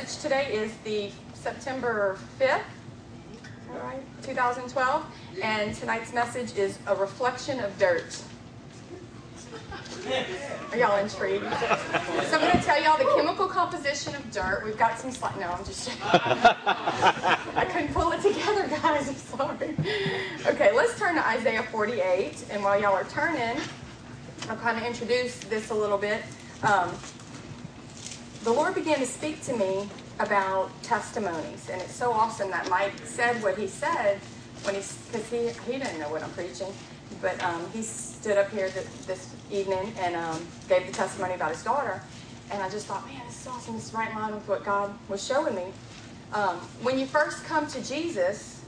Today is the September 5th, all right, 2012, and tonight's message is a reflection of dirt. Are y'all intrigued? So I'm going to tell y'all the chemical composition of dirt. We've got some slides. No, I'm just I couldn't pull it together, guys. I'm sorry. Okay, let's turn to Isaiah 48. And while y'all are turning, I'll kind of introduce this a little bit. Um, the Lord began to speak to me about testimonies, and it's so awesome that Mike said what he said when he, because he, he didn't know what I'm preaching, but um, he stood up here this, this evening and um, gave the testimony about his daughter, and I just thought, man, this is awesome. This is right in line with what God was showing me. Um, when you first come to Jesus,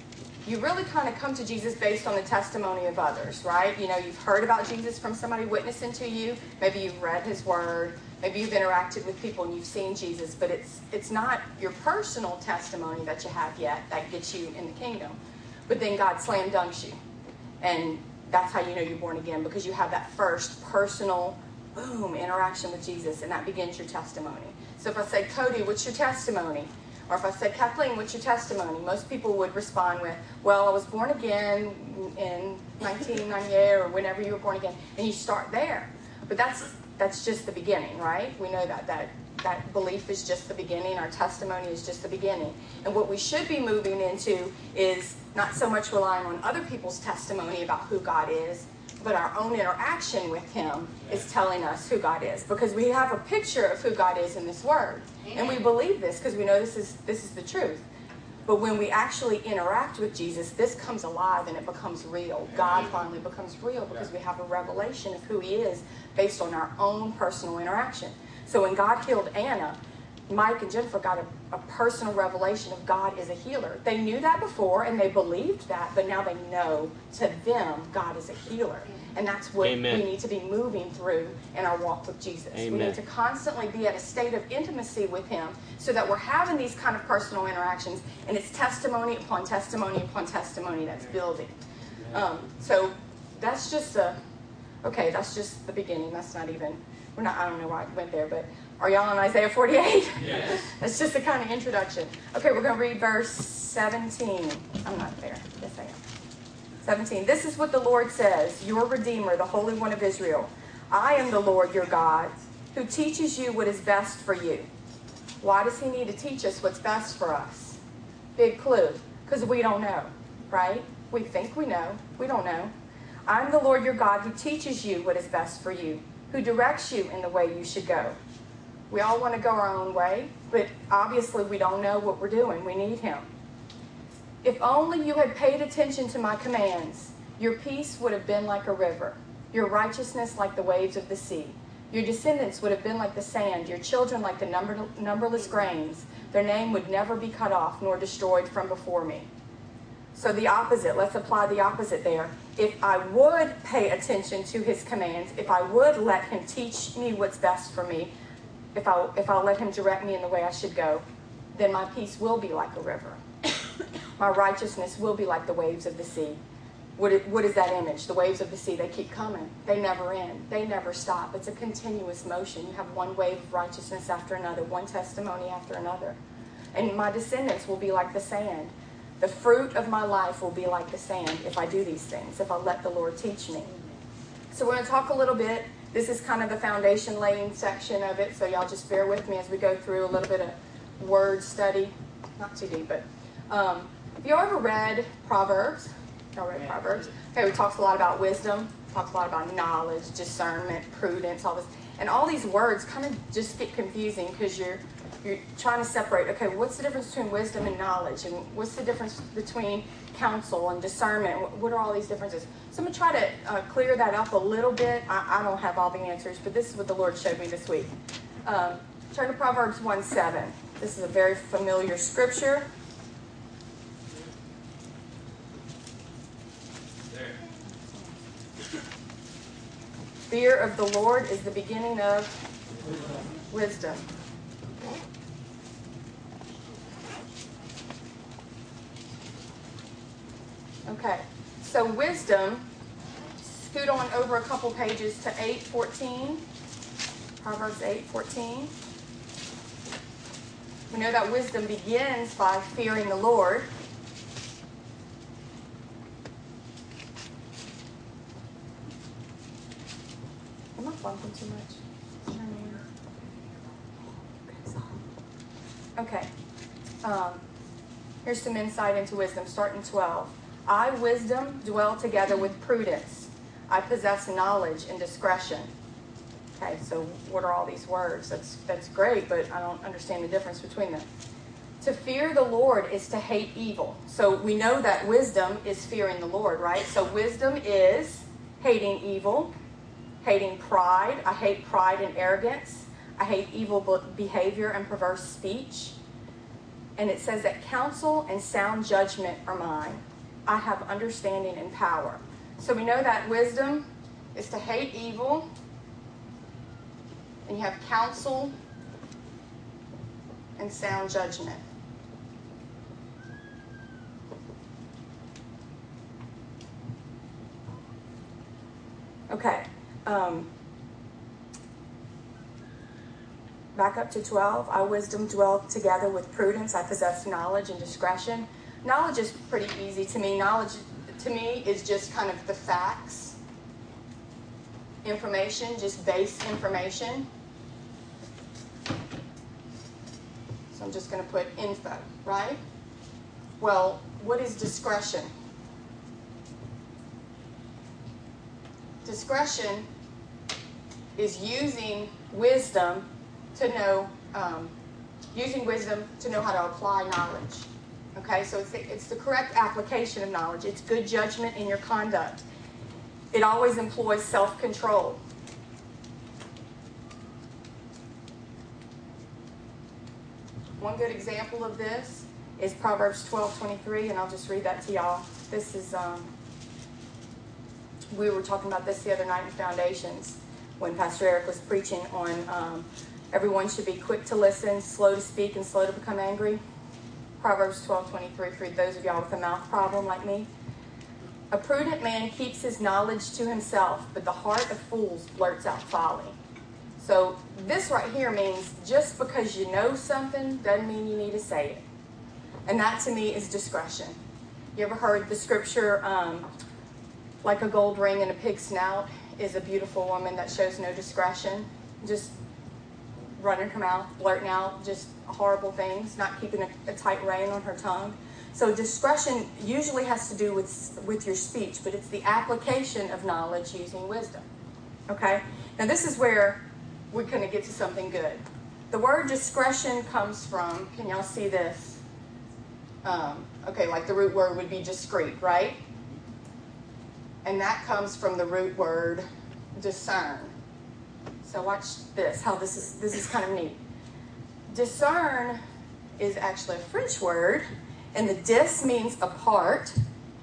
you really kind of come to Jesus based on the testimony of others, right? You know, you've heard about Jesus from somebody witnessing to you. Maybe you've read his word. Maybe you've interacted with people and you've seen Jesus, but it's it's not your personal testimony that you have yet that gets you in the kingdom. But then God slam dunks you. And that's how you know you're born again because you have that first personal boom interaction with Jesus and that begins your testimony. So if I say, Cody, what's your testimony? Or if I said, Kathleen, what's your testimony? Most people would respond with, well, I was born again in 1998 or whenever you were born again. And you start there. But that's that's just the beginning, right? We know that that that belief is just the beginning. Our testimony is just the beginning. And what we should be moving into is not so much relying on other people's testimony about who God is, but our own interaction with Him is telling us who God is because we have a picture of who God is in this Word, and we believe this because we know this is this is the truth. But when we actually interact with Jesus, this comes alive and it becomes real. God finally becomes real because we have a revelation of who He is based on our own personal interaction. So when God healed Anna, Mike and Jennifer got a, a, personal revelation of God is a healer. They knew that before and they believed that, but now they know to them God is a healer. And that's what Amen. we need to be moving through in our walk with Jesus. Amen. We need to constantly be at a state of intimacy with Him so that we're having these kind of personal interactions and it's testimony upon testimony upon testimony that's building. Um, so that's just a, okay, that's just the beginning. That's not even, we're not, I don't know why I went there, but are y'all on Isaiah 48? Yes. That's just a kind of introduction. Okay, we're going to read verse 17. I'm not there. Yes, I am. 17. This is what the Lord says, your Redeemer, the Holy One of Israel. I am the Lord your God, who teaches you what is best for you. Why does he need to teach us what's best for us? Big clue. Because we don't know, right? We think we know. We don't know. I'm the Lord your God who teaches you what is best for you, who directs you in the way you should go. We all want to go our own way, but obviously we don't know what we're doing. We need Him. If only you had paid attention to my commands, your peace would have been like a river, your righteousness like the waves of the sea. Your descendants would have been like the sand, your children like the number, numberless grains. Their name would never be cut off nor destroyed from before me. So the opposite, let's apply the opposite there. If I would pay attention to his commands, if I would let him teach me what's best for me, if I if I'll let him direct me in the way I should go, then my peace will be like a river. my righteousness will be like the waves of the sea. What, it, what is that image? The waves of the sea, they keep coming. They never end. They never stop. It's a continuous motion. You have one wave of righteousness after another, one testimony after another. And my descendants will be like the sand. The fruit of my life will be like the sand if I do these things, if I let the Lord teach me. So we're going to talk a little bit this is kind of the foundation laying section of it, so y'all just bear with me as we go through a little bit of word study. Not too deep, but um, have y'all ever read Proverbs? Y'all read Proverbs? Okay, we talks a lot about wisdom, talks a lot about knowledge, discernment, prudence, all this. And all these words kind of just get confusing because you're you're trying to separate, okay, what's the difference between wisdom and knowledge? And what's the difference between counsel and discernment? What are all these differences? So I'm going to try to uh, clear that up a little bit. I, I, don't have all the answers, but this is what the Lord showed me this week. Um, turn to Proverbs 1 7. This is a very familiar scripture. Fear of the Lord is the beginning of wisdom. Okay, so wisdom, scoot on over a couple pages to 814, Proverbs 814. We know that wisdom begins by fearing the Lord. Am I bumping too much? Okay. Um, here's some insight into wisdom, starting 12. I, wisdom, dwell together with prudence. I possess knowledge and discretion. Okay, so what are all these words? That's, that's great, but I don't understand the difference between them. To fear the Lord is to hate evil. So we know that wisdom is fearing the Lord, right? So wisdom is hating evil, hating pride. I hate pride and arrogance. I hate evil behavior and perverse speech. And it says that counsel and sound judgment are mine. I have understanding and power. So we know that wisdom is to hate evil, and you have counsel and sound judgment. Okay. Um, back up to 12. I wisdom dwell together with prudence. I possessed knowledge and discretion. Knowledge is pretty easy to me. Knowledge to me is just kind of the facts, information, just base information. So I'm just going to put info, right? Well, what is discretion? Discretion is using wisdom to know, um, using wisdom to know how to apply knowledge. Okay, so it's the, it's the correct application of knowledge. It's good judgment in your conduct. It always employs self control. One good example of this is Proverbs 12 23, and I'll just read that to y'all. This is, um, we were talking about this the other night in Foundations when Pastor Eric was preaching on um, everyone should be quick to listen, slow to speak, and slow to become angry. Proverbs 12 23 for those of y'all with a mouth problem like me. A prudent man keeps his knowledge to himself, but the heart of fools blurts out folly. So, this right here means just because you know something doesn't mean you need to say it. And that to me is discretion. You ever heard the scripture, um, like a gold ring in a pig's snout is a beautiful woman that shows no discretion? Just running her mouth, blurting out just horrible things, not keeping a, a tight rein on her tongue. So discretion usually has to do with with your speech, but it's the application of knowledge using wisdom. Okay? Now this is where we're going to get to something good. The word discretion comes from, can y'all see this? Um, okay, like the root word would be discreet, right? And that comes from the root word discern. So watch this, how this is this is kind of neat. Discern is actually a French word, and the dis means apart,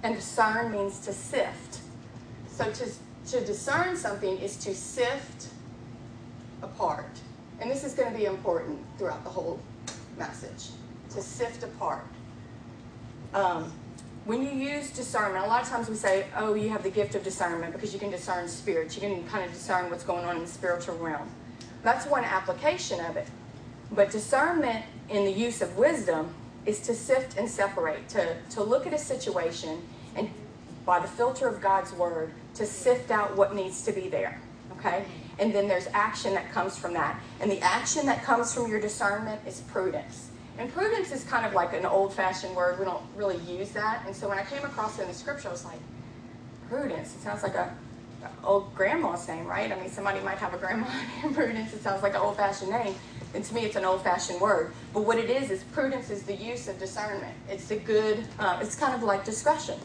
and discern means to sift. So to, to discern something is to sift apart. And this is going to be important throughout the whole message to sift apart. Um, when you use discernment, a lot of times we say, oh, you have the gift of discernment because you can discern spirits. You can kind of discern what's going on in the spiritual realm. That's one application of it. But discernment in the use of wisdom is to sift and separate, to, to look at a situation and by the filter of God's word, to sift out what needs to be there. Okay? And then there's action that comes from that. And the action that comes from your discernment is prudence. Prudence is kind of like an old fashioned word. We don't really use that. And so when I came across it in the scripture, I was like, prudence. It sounds like a, old grandma's name, right? I mean, somebody might have a grandma named Prudence. It sounds like an old fashioned name. And to me, it's an old fashioned word. But what it is, is prudence is the use of discernment. It's the good, uh, it's kind of like discretion.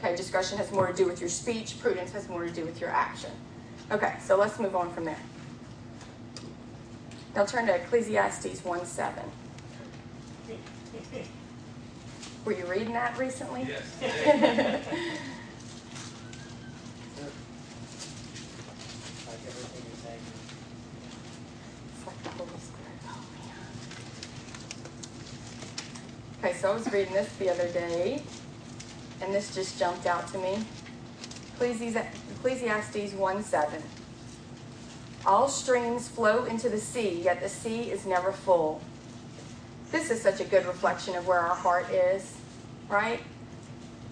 Okay, discretion has more to do with your speech, prudence has more to do with your action. Okay, so let's move on from there. Now turn to Ecclesiastes 1 7. Were you reading that recently? Yes. Okay, so I was reading this the other day, and this just jumped out to me. Ecclesiastes 1 7. All streams flow into the sea, yet the sea is never full. This is such a good reflection of where our heart is, right?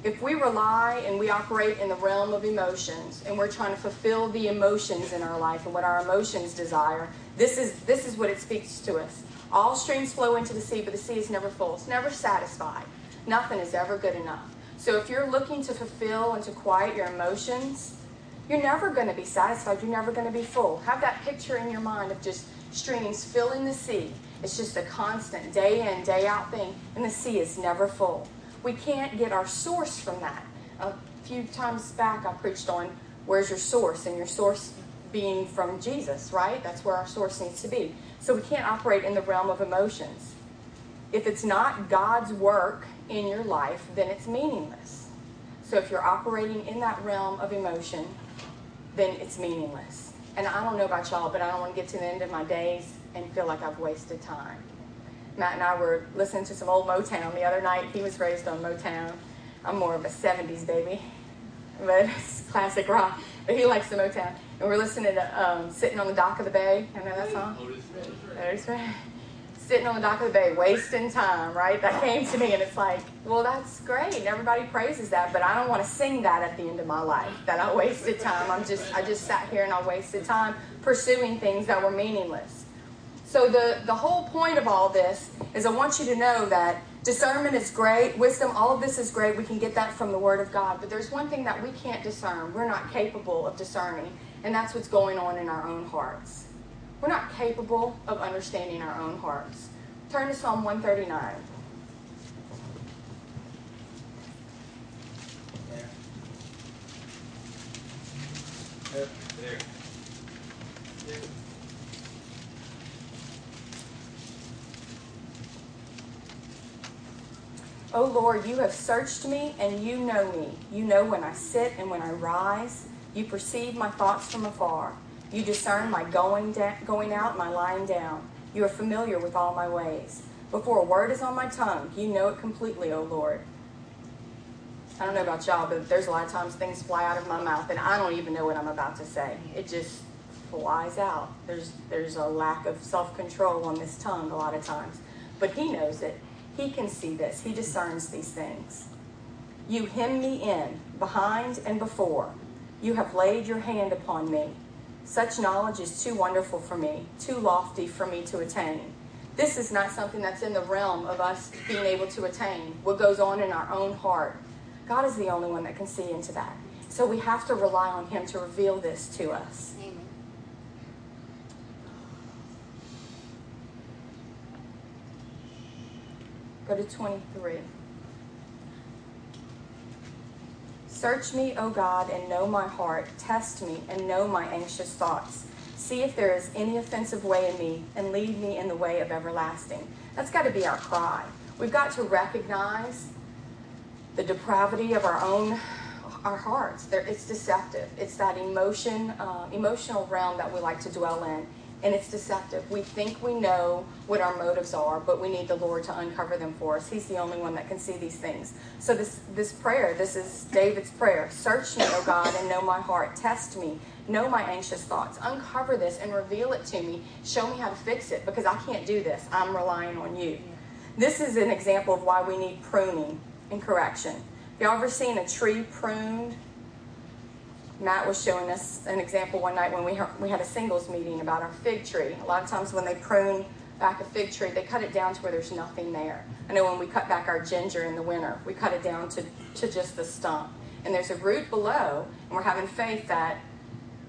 If we rely and we operate in the realm of emotions and we're trying to fulfill the emotions in our life and what our emotions desire, this is this is what it speaks to us. All streams flow into the sea, but the sea is never full. It's never satisfied. Nothing is ever good enough. So if you're looking to fulfill and to quiet your emotions, you're never going to be satisfied. You're never going to be full. Have that picture in your mind of just streams filling the sea. It's just a constant day in, day out thing, and the sea is never full. We can't get our source from that. A few times back, I preached on where's your source, and your source being from Jesus, right? That's where our source needs to be. So we can't operate in the realm of emotions. If it's not God's work in your life, then it's meaningless. So if you're operating in that realm of emotion, then it's meaningless. And I don't know about y'all, but I don't want to get to the end of my days and feel like I've wasted time. Matt and I were listening to some old Motown the other night. He was raised on Motown. I'm more of a 70s baby, but it's classic rock. But he likes the Motown. And we're listening to um, Sitting on the Dock of the Bay. You know that song? Otis Redding sitting on the dock of the bay, wasting time, right? That came to me, and it's like, well, that's great. And everybody praises that, but I don't want to sing that at the end of my life. That I wasted time. I'm just, I just sat here and I wasted time pursuing things that were meaningless. So the the whole point of all this is I want you to know that discernment is great, wisdom, all of this is great. We can get that from the Word of God, but there's one thing that we can't discern. We're not capable of discerning, and that's what's going on in our own hearts. We're not capable of understanding our own hearts. Turn to Psalm 139. There. O Lord, you have searched me and you know me. You know when I sit and when I rise. You perceive my thoughts from afar. You discern my going, da- going out, my lying down. You are familiar with all my ways. Before a word is on my tongue, you know it completely, O Lord. I don't know about y'all, but there's a lot of times things fly out of my mouth and I don't even know what I'm about to say. It just flies out. There's there's a lack of self-control on this tongue a lot of times. But he knows it. He can see this. He discerns these things. You hem me in, behind and before. You have laid your hand upon me. Such knowledge is too wonderful for me, too lofty for me to attain. This is not something that's in the realm of us being able to attain, what goes on in our own heart. God is the only one that can see into that. So we have to rely on Him to reveal this to us. Amen. Go to 23. Search me, O God, and know my heart. Test me and know my anxious thoughts. See if there is any offensive way in me, and lead me in the way of everlasting. That's got to be our cry. We've got to recognize the depravity of our own our hearts. it's deceptive. It's that emotion, uh, emotional realm that we like to dwell in and it's deceptive. We think we know what our motives are, but we need the Lord to uncover them for us. He's the only one that can see these things. So this this prayer, this is David's prayer. Search me, O God, and know my heart. Test me. Know my anxious thoughts. Uncover this and reveal it to me. Show me how to fix it because I can't do this. I'm relying on you. This is an example of why we need pruning and correction. Y'all ever seen a tree pruned Matt was showing us an example one night when we, we had a singles meeting about our fig tree. A lot of times when they prune back a fig tree, they cut it down to where there's nothing there. I know when we cut back our ginger in the winter, we cut it down to, to just the stump. And there's a root below, and we're having faith that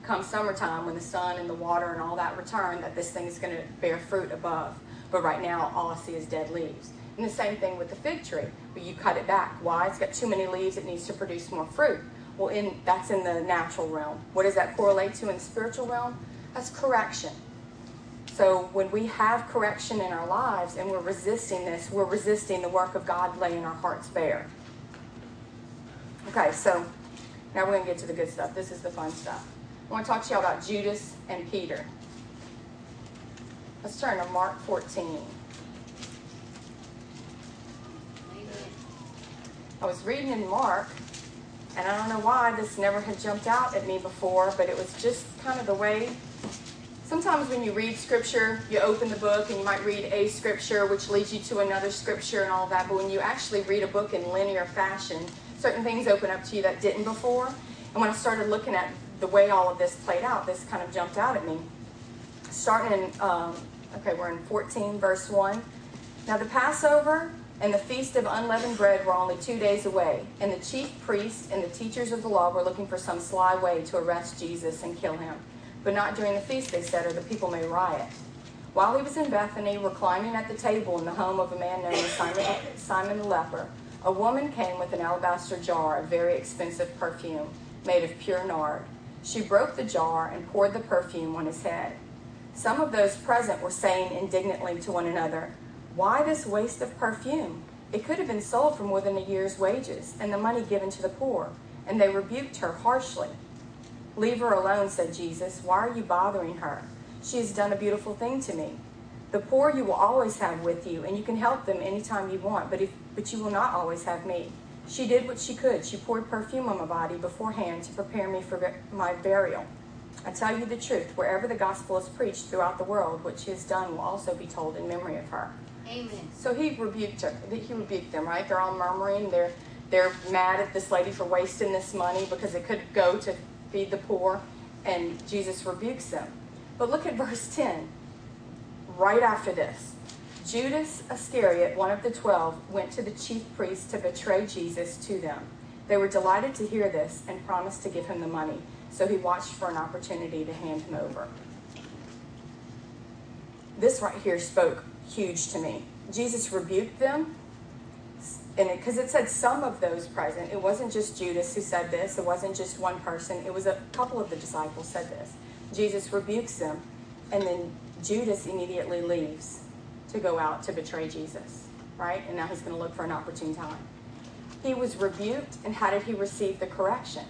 come summertime when the sun and the water and all that return, that this thing is going to bear fruit above. But right now, all I see is dead leaves. And the same thing with the fig tree. you cut it back. Why? It's got too many leaves. It needs to produce more fruit. Well, in that's in the natural realm. What does that correlate to in the spiritual realm? That's correction. So when we have correction in our lives and we're resisting this, we're resisting the work of God laying our hearts bare. Okay, so now we're going to get to the good stuff. This is the fun stuff. I want to talk to you all about Judas and Peter. Let's turn to Mark 14. I was reading in Mark and I don't know why this never had jumped out at me before, but it was just kind of the way sometimes when you read scripture, you open the book and you might read a scripture which leads you to another scripture and all that. But when you actually read a book in linear fashion, certain things open up to you that didn't before. And when I started looking at the way all of this played out, this kind of jumped out at me. Starting in, um, okay, we're in 14, verse 1. Now the Passover and the feast of unleavened bread were only two days away, and the chief priests and the teachers of the law were looking for some sly way to arrest Jesus and kill him. But not during the feast, they said, or the people may riot. While he was in Bethany, reclining at the table in the home of a man known as Simon, Simon the leper, a woman came with an alabaster jar of very expensive perfume made of pure nard. She broke the jar and poured the perfume on his head. Some of those present were saying indignantly to one another, Why this waste of perfume? It could have been sold for more than a year's wages and the money given to the poor. And they rebuked her harshly. Leave her alone, said Jesus. Why are you bothering her? She has done a beautiful thing to me. The poor you will always have with you, and you can help them anytime you want, but, if, but you will not always have me. She did what she could. She poured perfume on my body beforehand to prepare me for my burial. I tell you the truth, wherever the gospel is preached throughout the world, what she has done will also be told in memory of her. Amen. So he rebuked her. He rebuked them, right? They're all murmuring. They're they're mad at this lady for wasting this money because it could go to feed the poor, and Jesus rebukes them. But look at verse 10. Right after this, Judas Iscariot, one of the twelve, went to the chief priests to betray Jesus to them. They were delighted to hear this and promised to give him the money, so he watched for an opportunity to hand him over. This right here spoke huge to me. Jesus rebuked them and because it, it, said some of those present, it wasn't just Judas who said this. It wasn't just one person. It was a couple of the disciples said this. Jesus rebukes them, and then Judas immediately leaves to go out to betray Jesus, right? And now he's going to look for an opportune time. He was rebuked, and how did he receive the correction?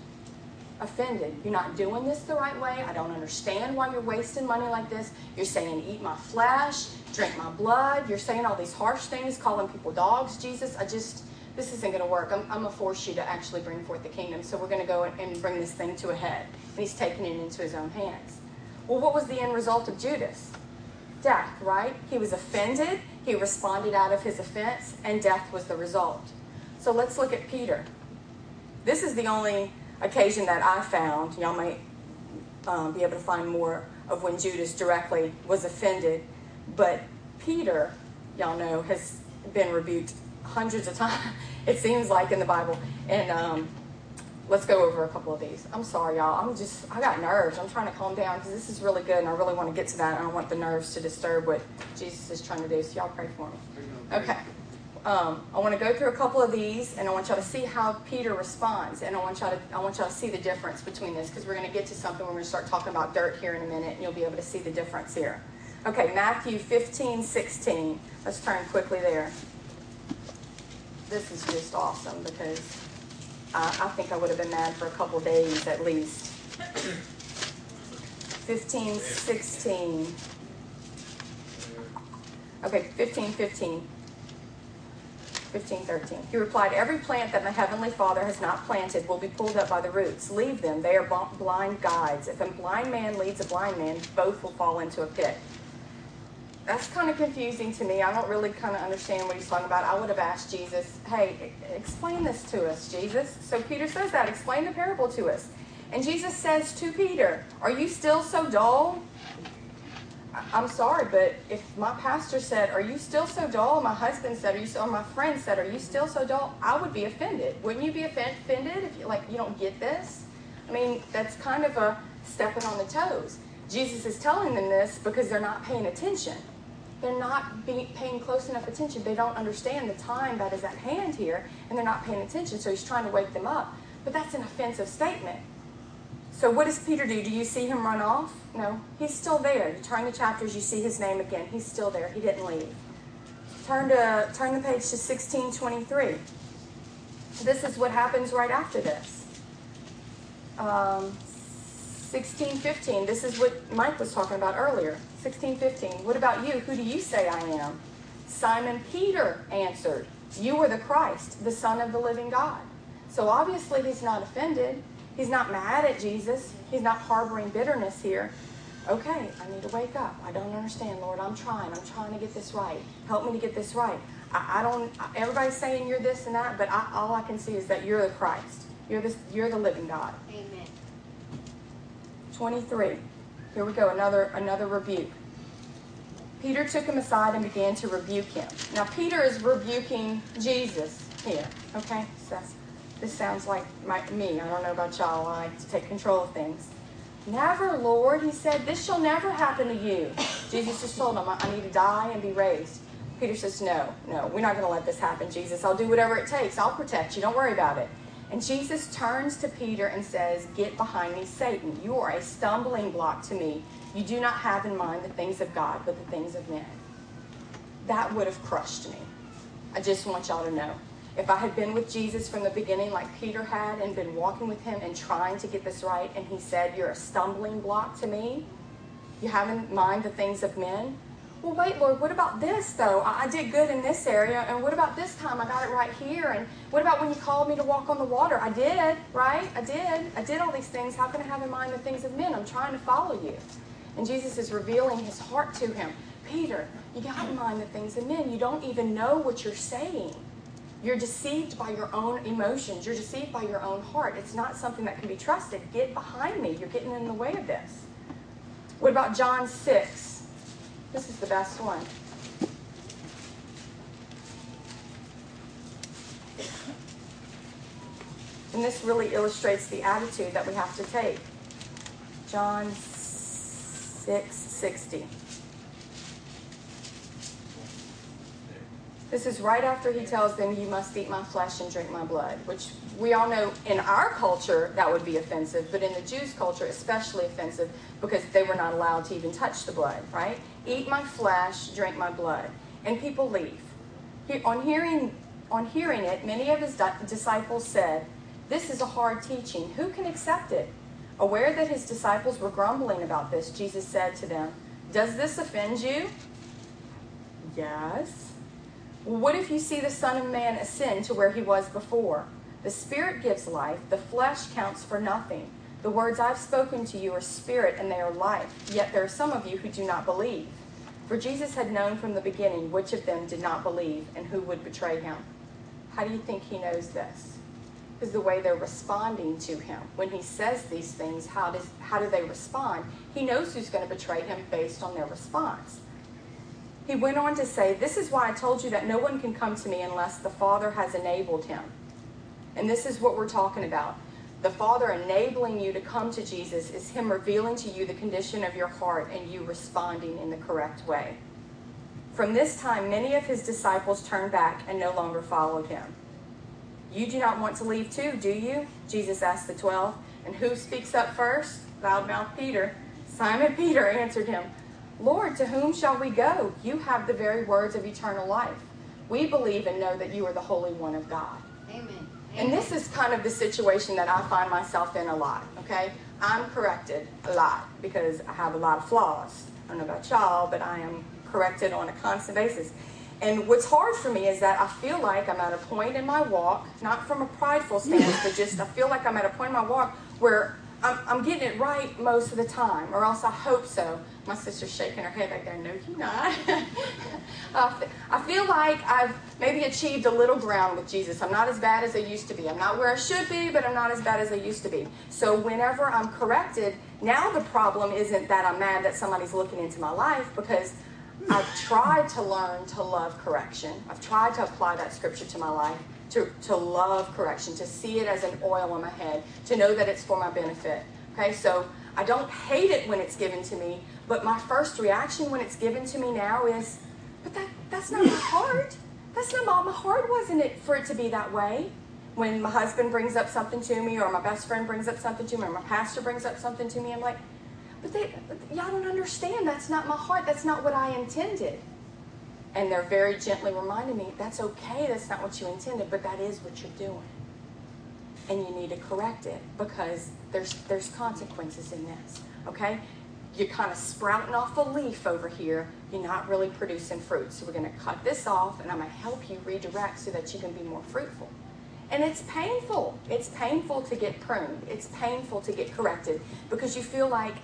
Offended. You're not doing this the right way. I don't understand why you're wasting money like this. You're saying, eat my flesh drink my blood. You're saying all these harsh things, calling people dogs, Jesus. I just, this isn't going to work. I'm, I'm going to force you to actually bring forth the kingdom. So we're going to go and bring this thing to a head. And he's taking it into his own hands. Well, what was the end result of Judas? Death, right? He was offended. He responded out of his offense, and death was the result. So let's look at Peter. This is the only occasion that I found. Y'all might um, be able to find more of when Judas directly was offended but Peter, y'all know, has been rebuked hundreds of times, it seems like in the Bible. And um, let's go over a couple of these. I'm sorry, y'all. I'm just, I got nerves. I'm trying to calm down because this is really good and I really want to get to that. I don't want the nerves to disturb what Jesus is trying to do. So y'all pray for me. Okay. Um, I want to go through a couple of these, and I want y'all to see how Peter responds, and I want y'all to I want y'all to see the difference between this because we're going to get to something. Going to start talking about dirt here in a minute, and you'll be able to see the difference here. Okay, Matthew 15, 16. Let's turn quickly there. This is just awesome because I, I think I would have been mad for a couple days at least. 15, 16. Okay, 15, 15. 15, 13. He replied, Every plant that my heavenly Father has not planted will be pulled up by the roots. Leave them. They are blind guides. If a blind man leads a blind man, both will fall into a pit that's kind of confusing to me. I don't really kind of understand what he's talking about. I would have asked Jesus, hey, explain this to us, Jesus. So Peter says that, explain the parable to us. And Jesus says to Peter, Are you still so dull? I'm sorry, but if my pastor said, Are you still so dull? My husband said, Are you so, or my friend said, Are you still so dull? I would be offended. Wouldn't you be offended if you like you don't get this? I mean, that's kind of a stepping on the toes. Jesus is telling them this because they're not paying attention they're not paying close enough attention. They don't understand the time that is at hand here, and they're not paying attention. So he's trying to wake them up. But that's an offensive statement. So what does Peter do? Do you see him run off? No, he's still there. You turn the chapters, you see his name again. He's still there. He didn't leave. Turn to turn the page to 1623. This is what happens right after this. Um, 1615. This is what Mike was talking about earlier. 1615. What about you? Who do you say I am? Simon Peter answered, You are the Christ, the Son of the living God. So obviously he's not offended. He's not mad at Jesus. He's not harboring bitterness here. okay, I need to wake up. I don't understand, Lord. I'm trying. I'm trying to get this right. Help me to get this right. I, I don't. Everybody's saying you're this and that, but I, all I can see is that you're the Christ. You're this. You're the living God. Amen. 23. Here we go. Another another rebuke. Peter took him aside and began to rebuke him. Now Peter is rebuking Jesus here. Okay, so this sounds like my, me. I don't know about y'all. I like to take control of things. Never, Lord, he said, this shall never happen to you. Jesus just told him, I need to die and be raised. Peter says, No, no, we're not going to let this happen, Jesus. I'll do whatever it takes. I'll protect you. Don't worry about it. And Jesus turns to Peter and says, Get behind me, Satan. You are a stumbling block to me. You do not have in mind the things of God, but the things of men. That would have crushed me. I just want y'all to know. If I had been with Jesus from the beginning, like Peter had, and been walking with him and trying to get this right, and he said, You're a stumbling block to me, you have in mind the things of men. Well, wait, Lord, what about this, though? I did good in this area, and what about this time? I got it right here. And what about when you called me to walk on the water? I did, right? I did. I did all these things. How can I have in mind the things of men? I'm trying to follow you. And Jesus is revealing his heart to him. Peter, you got in mind the things of men. You don't even know what you're saying. You're deceived by your own emotions. You're deceived by your own heart. It's not something that can be trusted. Get behind me. You're getting in the way of this. What about John 6? This is the best one. And this really illustrates the attitude that we have to take. John 6 60. This is right after he tells them, You must eat my flesh and drink my blood, which we all know in our culture that would be offensive, but in the Jews' culture, especially offensive because they were not allowed to even touch the blood, right? Eat my flesh, drink my blood. And people leave. He, on, hearing, on hearing it, many of his disciples said, This is a hard teaching. Who can accept it? Aware that his disciples were grumbling about this, Jesus said to them, Does this offend you? Yes. What if you see the Son of Man ascend to where he was before? The Spirit gives life, the flesh counts for nothing. The words I've spoken to you are spirit and they are life, yet there are some of you who do not believe. For Jesus had known from the beginning which of them did not believe and who would betray him. How do you think he knows this? Because the way they're responding to him. When he says these things, how, does, how do they respond? He knows who's going to betray him based on their response. He went on to say, This is why I told you that no one can come to me unless the Father has enabled him. And this is what we're talking about. The Father enabling you to come to Jesus is Him revealing to you the condition of your heart and you responding in the correct way. From this time, many of His disciples turned back and no longer followed Him. You do not want to leave too, do you? Jesus asked the twelve. And who speaks up first? Loudmouth Peter. Simon Peter answered him, Lord, to whom shall we go? You have the very words of eternal life. We believe and know that you are the Holy One of God. Amen. And this is kind of the situation that I find myself in a lot, okay? I'm corrected a lot because I have a lot of flaws. I don't know about y'all, but I am corrected on a constant basis. And what's hard for me is that I feel like I'm at a point in my walk, not from a prideful stance, but just I feel like I'm at a point in my walk where I'm, I'm getting it right most of the time, or else I hope so. My sister's shaking her head back there. No, you're not. I feel like I've maybe achieved a little ground with Jesus. I'm not as bad as I used to be. I'm not where I should be, but I'm not as bad as I used to be. So whenever I'm corrected, now the problem isn't that I'm mad that somebody's looking into my life because I've tried to learn to love correction. I've tried to apply that scripture to my life to, to love correction, to see it as an oil on my head, to know that it's for my benefit. Okay, so I don't hate it when it's given to me, but my first reaction when it's given to me now is, but that, that's not my heart. That's not my, my heart wasn't it for it to be that way. When my husband brings up something to me, or my best friend brings up something to me, or my pastor brings up something to me, I'm like, but they, y'all don't understand. That's not my heart. That's not what I intended. And they're very gently reminding me, that's okay, that's not what you intended, but that is what you're doing. And you need to correct it because there's there's consequences in this. Okay? You're kind of sprouting off a leaf over here. You're not really producing fruit. So we're to cut this off and I'm to help you redirect so that you can be more fruitful. And it's painful. It's painful to get pruned. It's painful to get corrected because you feel like,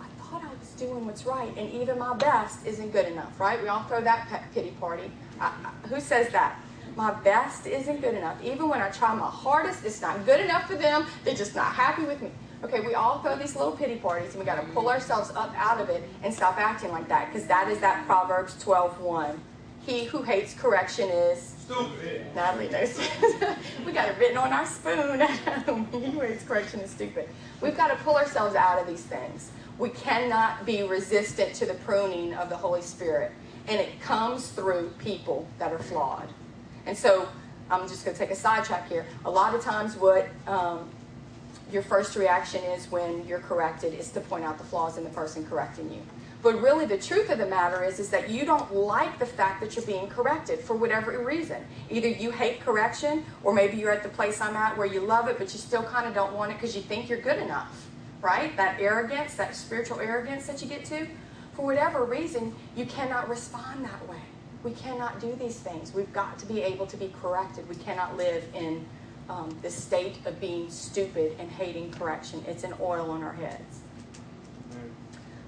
I thought I was doing what's right, and even my best isn't good enough, right? We all throw that pity party. I, I, who says that? My best isn't good enough. Even when I try my hardest, it's not good enough for them. They're just not happy with me. Okay, we all throw these little pity parties, and we got to pull ourselves up out of it and stop acting like that, because that is that Proverbs 12:1. He who hates correction is stupid. Natalie knows. we got it written on our spoon. he who hates correction is stupid. We've got to pull ourselves out of these things. We cannot be resistant to the pruning of the Holy Spirit, and it comes through people that are flawed. And so, I'm just going to take a sidetrack here. A lot of times, what um, your first reaction is when you're corrected is to point out the flaws in the person correcting you. But really, the truth of the matter is, is that you don't like the fact that you're being corrected for whatever reason. Either you hate correction, or maybe you're at the place I'm at where you love it, but you still kind of don't want it because you think you're good enough, right? That arrogance, that spiritual arrogance that you get to, for whatever reason, you cannot respond that way. We cannot do these things. We've got to be able to be corrected. We cannot live in um, the state of being stupid and hating correction. It's an oil on our heads.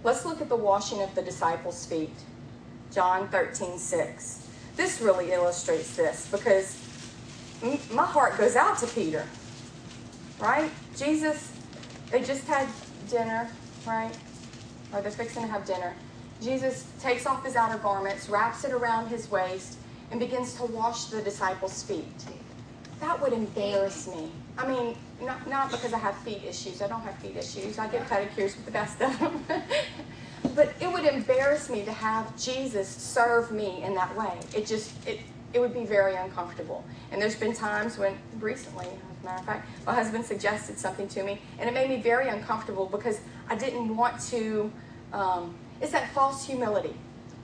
Let's look at the washing of the disciples' feet. John 13, 6. This really illustrates this because my heart goes out to Peter. Right? Jesus, they just had dinner, right? Or they're fixing to have dinner. Jesus takes off his outer garments, wraps it around his waist, and begins to wash the disciples' feet. That would embarrass me. I mean, not, not because I have feet issues. I don't have feet issues. I get pedicures with the best of them. but it would embarrass me to have Jesus serve me in that way. It just, it, it would be very uncomfortable. And there's been times when, recently, matter of fact, my husband suggested something to me, and it made me very uncomfortable because I didn't want to, um, it's that false humility.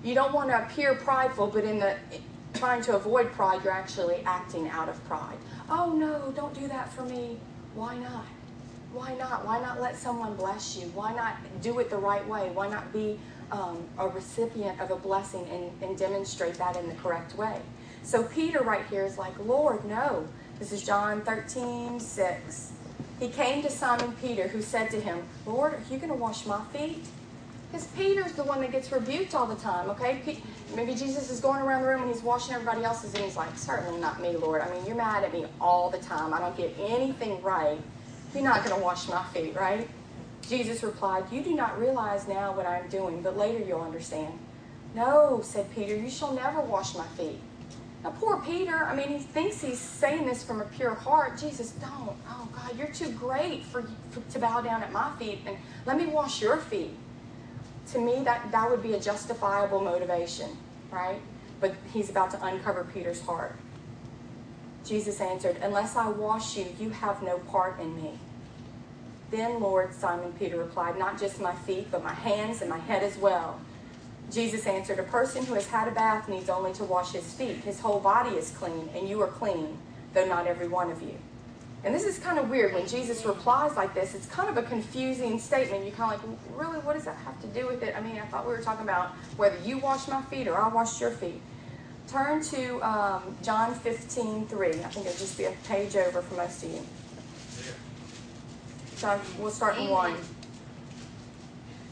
You don't want to appear prideful, but in the trying to avoid pride, you're actually acting out of pride. Oh no, don't do that for me. Why not? Why not? Why not let someone bless you? Why not do it the right way? Why not be um, a recipient of a blessing and, and demonstrate that in the correct way? So Peter right here is like, Lord, no. This is John 13, 6. He came to Simon Peter, who said to him, Lord, are you going to wash my feet? Because Peter's the one that gets rebuked all the time, okay? Maybe Jesus is going around the room and he's washing everybody else's, and he's like, Certainly not me, Lord. I mean, you're mad at me all the time. I don't get anything right. You're not going to wash my feet, right? Jesus replied, You do not realize now what I am doing, but later you'll understand. No, said Peter, you shall never wash my feet. Now, poor Peter, I mean, he thinks he's saying this from a pure heart. Jesus, don't. Oh, God, you're too great for, for to bow down at my feet, and let me wash your feet to me, that, that would be a justifiable motivation, right? But he's about to uncover Peter's heart. Jesus answered, Unless I wash you, you have no part in me. Then, Lord, Simon Peter replied, Not just my feet, but my hands and my head as well. Jesus answered, A person who has had a bath needs only to wash his feet. His whole body is clean, and you are clean, though not every one of you. And this is kind of weird when Jesus replies like this. It's kind of a confusing statement. You're kind of like, really, what does that have to do with it? I mean, I thought we were talking about whether you wash my feet or I wash your feet. Turn to um, John 15, 3. I think it'll just be a page over for most of you. So we'll start in 1.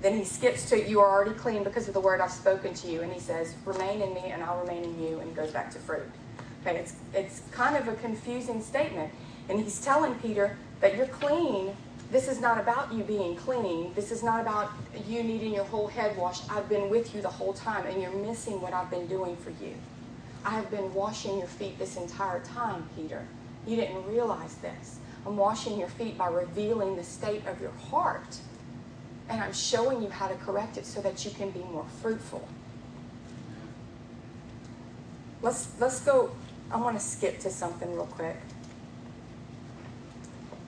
Then he skips to you are already clean because of the word I've spoken to you. And he says, Remain in me, and I'll remain in you. And he goes back to fruit. Okay, it's, it's kind of a confusing statement. And he's telling Peter that you're clean. This is not about you being clean. This is not about you needing your whole head washed. I've been with you the whole time, and you're missing what I've been doing for you. I have been washing your feet this entire time, Peter. You didn't realize this. I'm washing your feet by revealing the state of your heart. And I'm showing you how to correct it so that you can be more fruitful. Let's, let's go I want to skip to something real quick.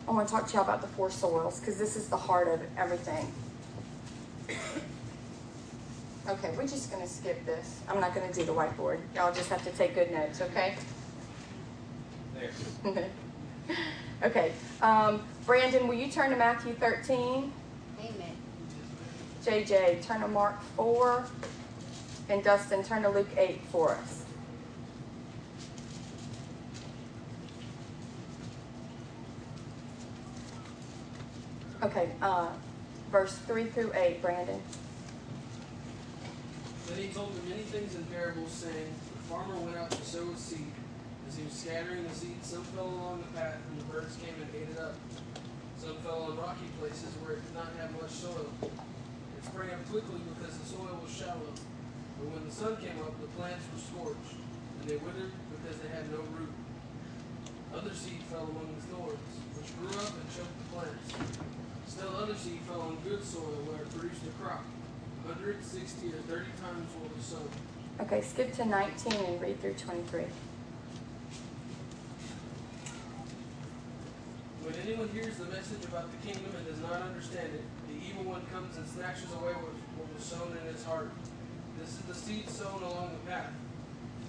I want to talk to y'all about the four soils because this is the heart of everything. Okay, we're just going to skip this. I'm not going to do the whiteboard. Y'all just have to take good notes, okay? There. okay. Um, Brandon, will you turn to Matthew 13? JJ, turn to Mark 4. And Dustin, turn to Luke 8 for us. Okay, uh, verse 3 through 8, Brandon. Then he told them many things in parables, saying, The farmer went out to sow his seed. As he was scattering the seed, some fell along the path, and the birds came and ate it up. Some fell on rocky places where it did not have much soil. It sprang up quickly because the soil was shallow. But when the sun came up, the plants were scorched, and they withered because they had no root. Other seed fell among the thorns, which grew up and choked the plants. Still other seed fell on good soil where it produced a crop, 160 or 30 times what was sown. Okay, skip to 19 and read through 23. When anyone hears the message about the kingdom and does not understand it, evil one comes and snatches away what was sown in his heart. This is the seed sown along the path.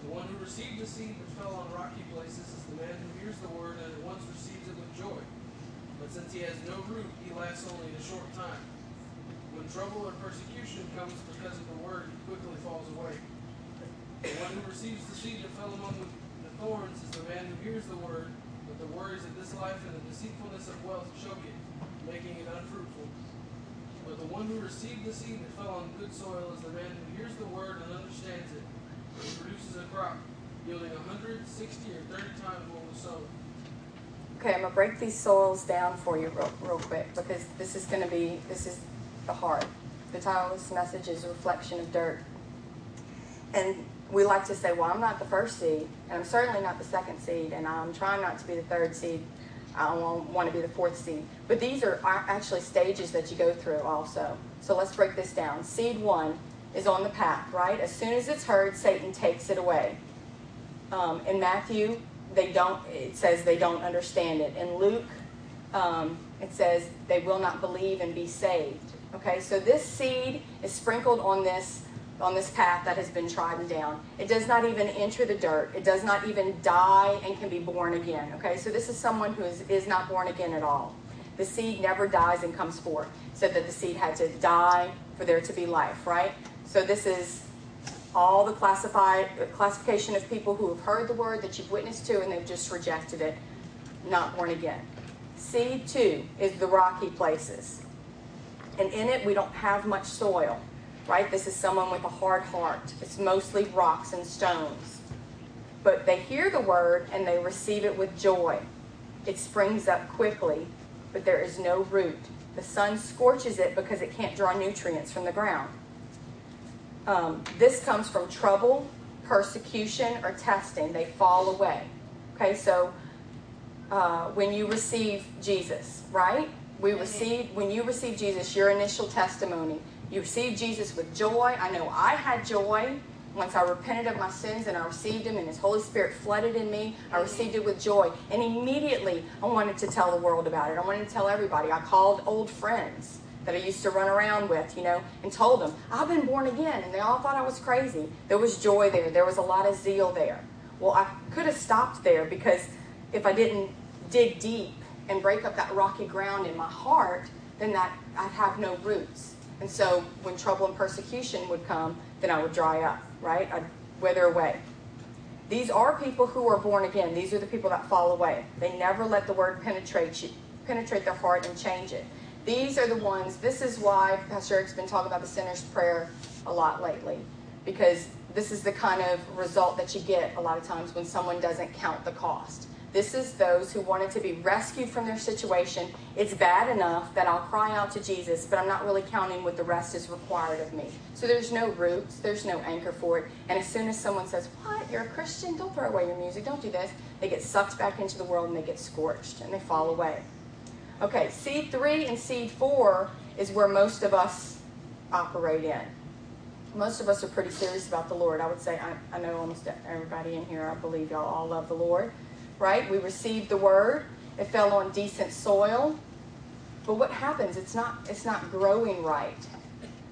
The one who received the seed that fell on rocky places is the man who hears the word and at once receives it with joy. But since he has no root, he lasts only a short time. When trouble or persecution comes because of the word, he quickly falls away. The one who receives the seed that fell among the thorns is the man who hears the word, but the worries of this life and the deceitfulness of wealth choke it, making it unfruitful. But the one who received the seed that fell on good soil is the man who hears the word and understands it, and produces a crop, yielding a hundred, sixty, or thirty times what was sown. Okay, I'm to break these soils down for you real, real quick because this is to be, this is the heart. The title of this message is a Reflection of Dirt. And we like to say, well, I'm not the first seed, and I'm certainly not the second seed, and I'm trying not to be the third seed. I don't want to be the fourth seed. But these are actually stages that you go through also. So let's break this down. Seed one is on the path, right? As soon as it's heard, Satan takes it away. Um, in Matthew, they don't. It says they don't understand it. In Luke, um, it says they will not believe and be saved. Okay, so this seed is sprinkled on this on this path that has been trodden down. It does not even enter the dirt. It does not even die and can be born again. Okay, so this is someone who is, is not born again at all. The seed never dies and comes forth. So that the seed had to die for there to be life, right? So this is all the classified classification of people who have heard the word that you've witnessed to and they've just rejected it, not born again. Seed two is the rocky places. And in it we don't have much soil. Right? This is someone with a hard heart. It's mostly rocks and stones. But they hear the word and they receive it with joy. It springs up quickly, but there is no root. The sun scorches it because it can't draw nutrients from the ground. Um, this comes from trouble, persecution, or testing. They fall away. Okay, so uh, when you receive Jesus, right? We receive when you receive Jesus, your initial testimony. You receive Jesus with joy. I know I had joy once I repented of my sins and I received Him, and His Holy Spirit flooded in me. I received it with joy, and immediately I wanted to tell the world about it. I wanted to tell everybody. I called old friends that I used to run around with, you know, and told them I've been born again, and they all thought I was crazy. There was joy there. There was a lot of zeal there. Well, I could have stopped there because if I didn't dig deep and break up that rocky ground in my heart, then that I'd have no roots. And so when trouble and persecution would come, then I would dry up, right? I'd wither away. These are people who are born again. These are the people that fall away. They never let the word penetrate you, penetrate their heart and change it. These are the ones, this is why Pastor Eric's been talking about the sinner's prayer a lot lately. Because this is the kind of result that you get a lot of times when someone doesn't count the cost. This is those who wanted to be rescued from their situation. It's bad enough that I'll cry out to Jesus, but I'm not really counting what the rest is required of me. So there's no roots, there's no anchor for it. And as soon as someone says, What? You're a Christian? Don't throw away your music. Don't do this. They get sucked back into the world and they get scorched and they fall away. Okay, seed three and seed four is where most of us operate in. Most of us are pretty serious about the Lord. I would say, I, I know almost everybody in here, I believe y'all all love the Lord right? We received the word. It fell on decent soil. But what happens? It's not it's not growing right.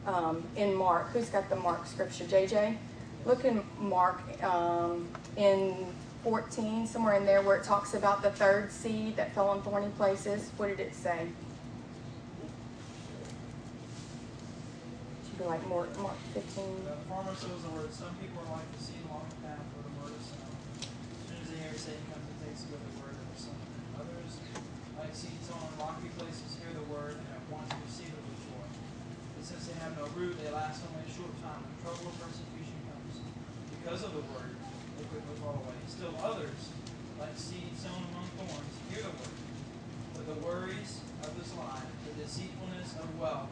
um, in Mark. Who's got the Mark scripture? JJ? Look in Mark um, in 14, somewhere in there where it talks about the third seed that fell on thorny places. What did it say? Should be like Mark, Mark 15. The farmer sows the word. Some people are like the seed along the path where the word is sown. As soon as they hear and takes away the word was sown. Others, like seed sown on rocky places, hear the word and at once receive it with joy. But since they have no root, they last only a short time. When trouble or persecution comes because of the word, they quickly fall away. Still others, like seed sown among thorns, hear the word. But the worries of this life, the deceitfulness of wealth,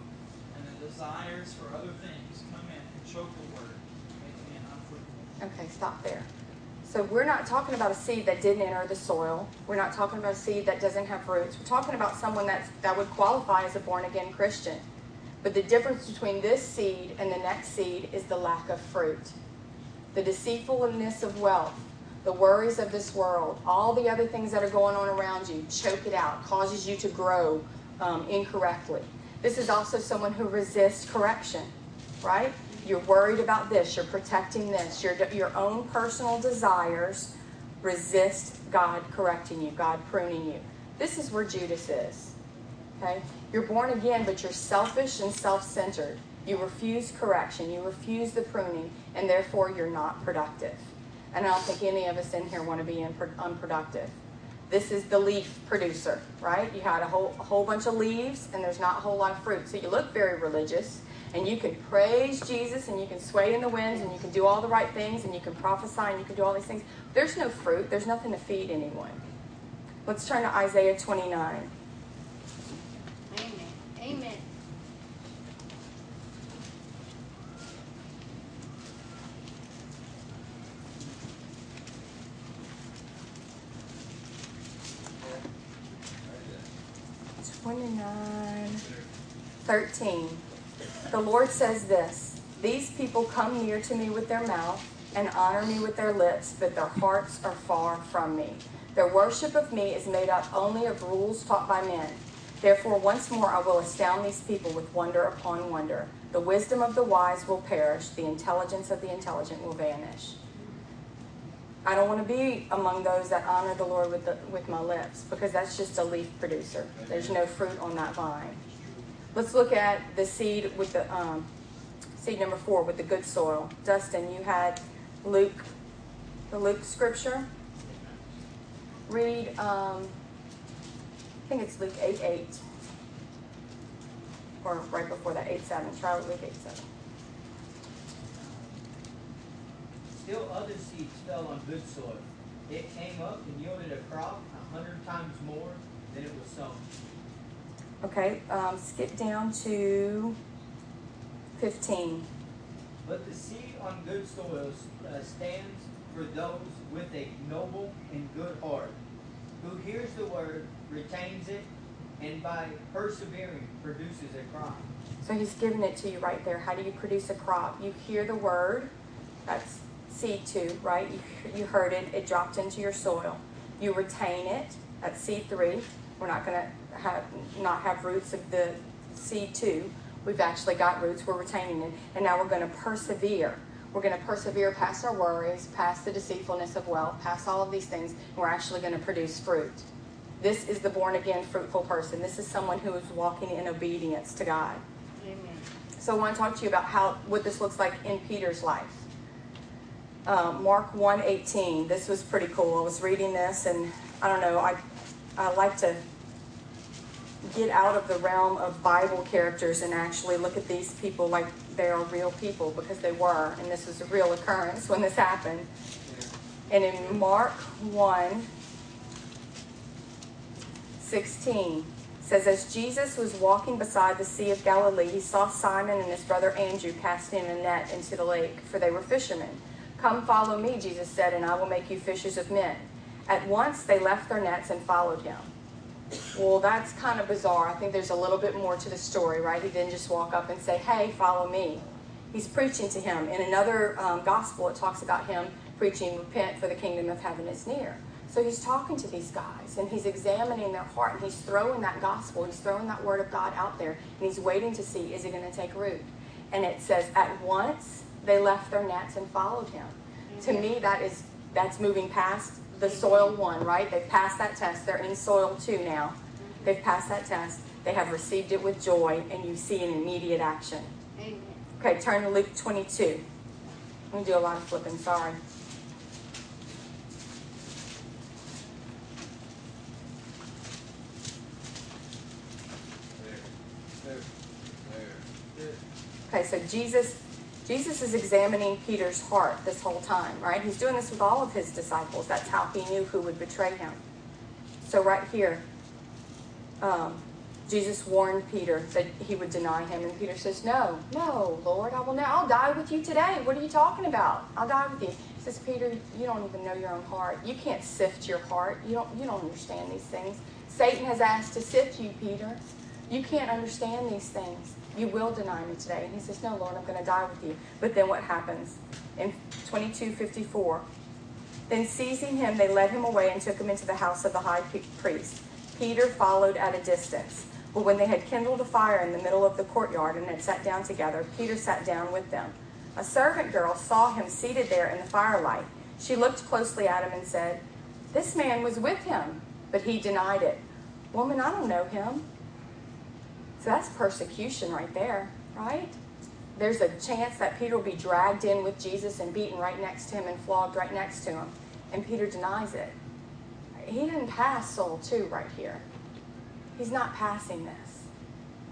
and the desires for other things come in and choke the word, making it unfruitful. Okay, stop there. So we're not talking about a seed that didn't enter the soil. We're not talking about a seed that doesn't have roots. We're talking about someone that's, that would qualify as a born again Christian. But the difference between this seed and the next seed is the lack of fruit. The deceitfulness of wealth, the worries of this world, all the other things that are going on around you, choke it out, causes you to grow um, incorrectly. This is also someone who resists correction, right? You're worried about this, you're protecting this, your, your own personal desires resist God correcting you, God pruning you. This is where Judas is. Okay? You're born again, but you're selfish and self centered. You refuse correction, you refuse the pruning, and therefore you're not productive. And I don't think any of us in here want to be unproductive. This is the leaf producer, right? You had a whole, a whole bunch of leaves, and there's not a whole lot of fruit. So you look very religious, and you can praise Jesus, and you can sway in the winds, and you can do all the right things, and you can prophesy, and you can do all these things. There's no fruit, there's nothing to feed anyone. Let's turn to Isaiah 29. Amen. Amen. Twenty-nine, thirteen. The Lord says this These people come near to me with their mouth and honor me with their lips, but their hearts are far from me. Their worship of me is made up only of rules taught by men. Therefore, once more I will astound these people with wonder upon wonder. The wisdom of the wise will perish, the intelligence of the intelligent will vanish. I don't want to be among those that honor the Lord with, the, with my lips because that's just a leaf producer. There's no fruit on that vine. Let's look at the seed with the um, seed number four with the good soil. Dustin, you had Luke, the Luke scripture. Read, um, I think it's Luke 8 8. Or right before that, 8 7. Try Luke 8 7. Still other seeds fell on good soil. It came up and yielded a crop a hundred times more than it was sown. Okay, um, skip down to 15. But the seed on good soils uh, stands for those with a noble and good heart, who hears the word, retains it, and by persevering produces a crop. So he's giving it to you right there. How do you produce a crop? You hear the word, that's seed two, right? You, you heard it, it dropped into your soil. You retain it, that's seed three. We're not going to have not have roots of the seed two. We've actually got roots, we're retaining it. And now we're going to persevere. We're going to persevere past our worries, past the deceitfulness of wealth, past all of these things. And we're actually going to produce fruit. This is the born again, fruitful person. This is someone who is walking in obedience to God. Amen. So I want to talk to you about how what this looks like in Peter's life. Uh, Mark 1.18. This was pretty cool. I was reading this and I don't know, I, I like to get out of the realm of Bible characters and actually look at these people like they are real people because they were. And this was a real occurrence when this happened. And in Mark 1, 16 says, As Jesus was walking beside the Sea of Galilee, he saw Simon and his brother Andrew casting a net into the lake, for they were fishermen. Come follow me, Jesus said, and I will make you fishers of men. At once they left their nets and followed him. Well, that's kind of bizarre. I think there's a little bit more to the story, right? He didn't just walk up and say, Hey, follow me. He's preaching to him. In another um, gospel, it talks about him preaching, Repent, for the kingdom of heaven is near. So he's talking to these guys and he's examining their heart and he's throwing that gospel, he's throwing that word of God out there and he's waiting to see is it going to take root. And it says, at once they left their nets and followed him. To me, that is that's moving past the soil one, right? They've passed that test. They're in soil two now. They've passed that test. They have received it with joy, and you see an immediate action. Amen. Okay, turn to Luke 22. I'm going to do a lot of flipping, sorry. There. There. Okay, so Jesus Jesus is examining Peter's heart this whole time, right? He's doing this with all of his disciples. That's how he knew who would betray him. So right here, um, Jesus warned Peter that he would deny him, and Peter says, "No, no, Lord, I will not. I'll die with you today. What are you talking about? I'll die with you." He says, "Peter, you don't even know your own heart. You can't sift your heart. You don't. You don't understand these things. Satan has asked to sift you, Peter. You can't understand these things. You will deny me today." And he says, "No, Lord, I'm going to die with you." But then what happens in 22:54? Then seizing him, they led him away and took him into the house of the high priest. Peter followed at a distance. But when they had kindled a fire in the middle of the courtyard and had sat down together, Peter sat down with them. A servant girl saw him seated there in the firelight. She looked closely at him and said, This man was with him. But he denied it. Woman, I don't know him. So that's persecution right there, right? There's a chance that Peter will be dragged in with Jesus and beaten right next to him and flogged right next to him. And Peter denies it. He didn't pass soul 2 right here. He's not passing this.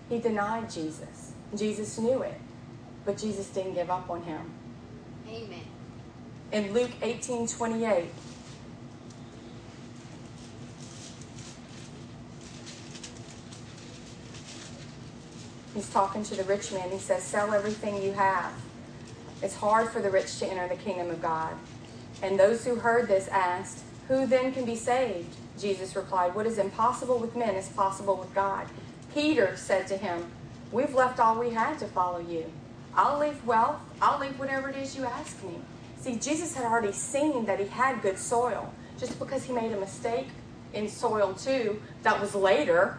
He denied Jesus. Jesus knew it, but Jesus didn't give up on him. Amen. In Luke 18 28, he's talking to the rich man. He says, Sell everything you have. It's hard for the rich to enter the kingdom of God. And those who heard this asked, Who then can be saved? Jesus replied, What is impossible with men is possible with God. Peter said to him, We've left all we had to follow you. I'll leave wealth, I'll leave whatever it is you ask me. See, Jesus had already seen that he had good soil. Just because he made a mistake in soil too, that was later,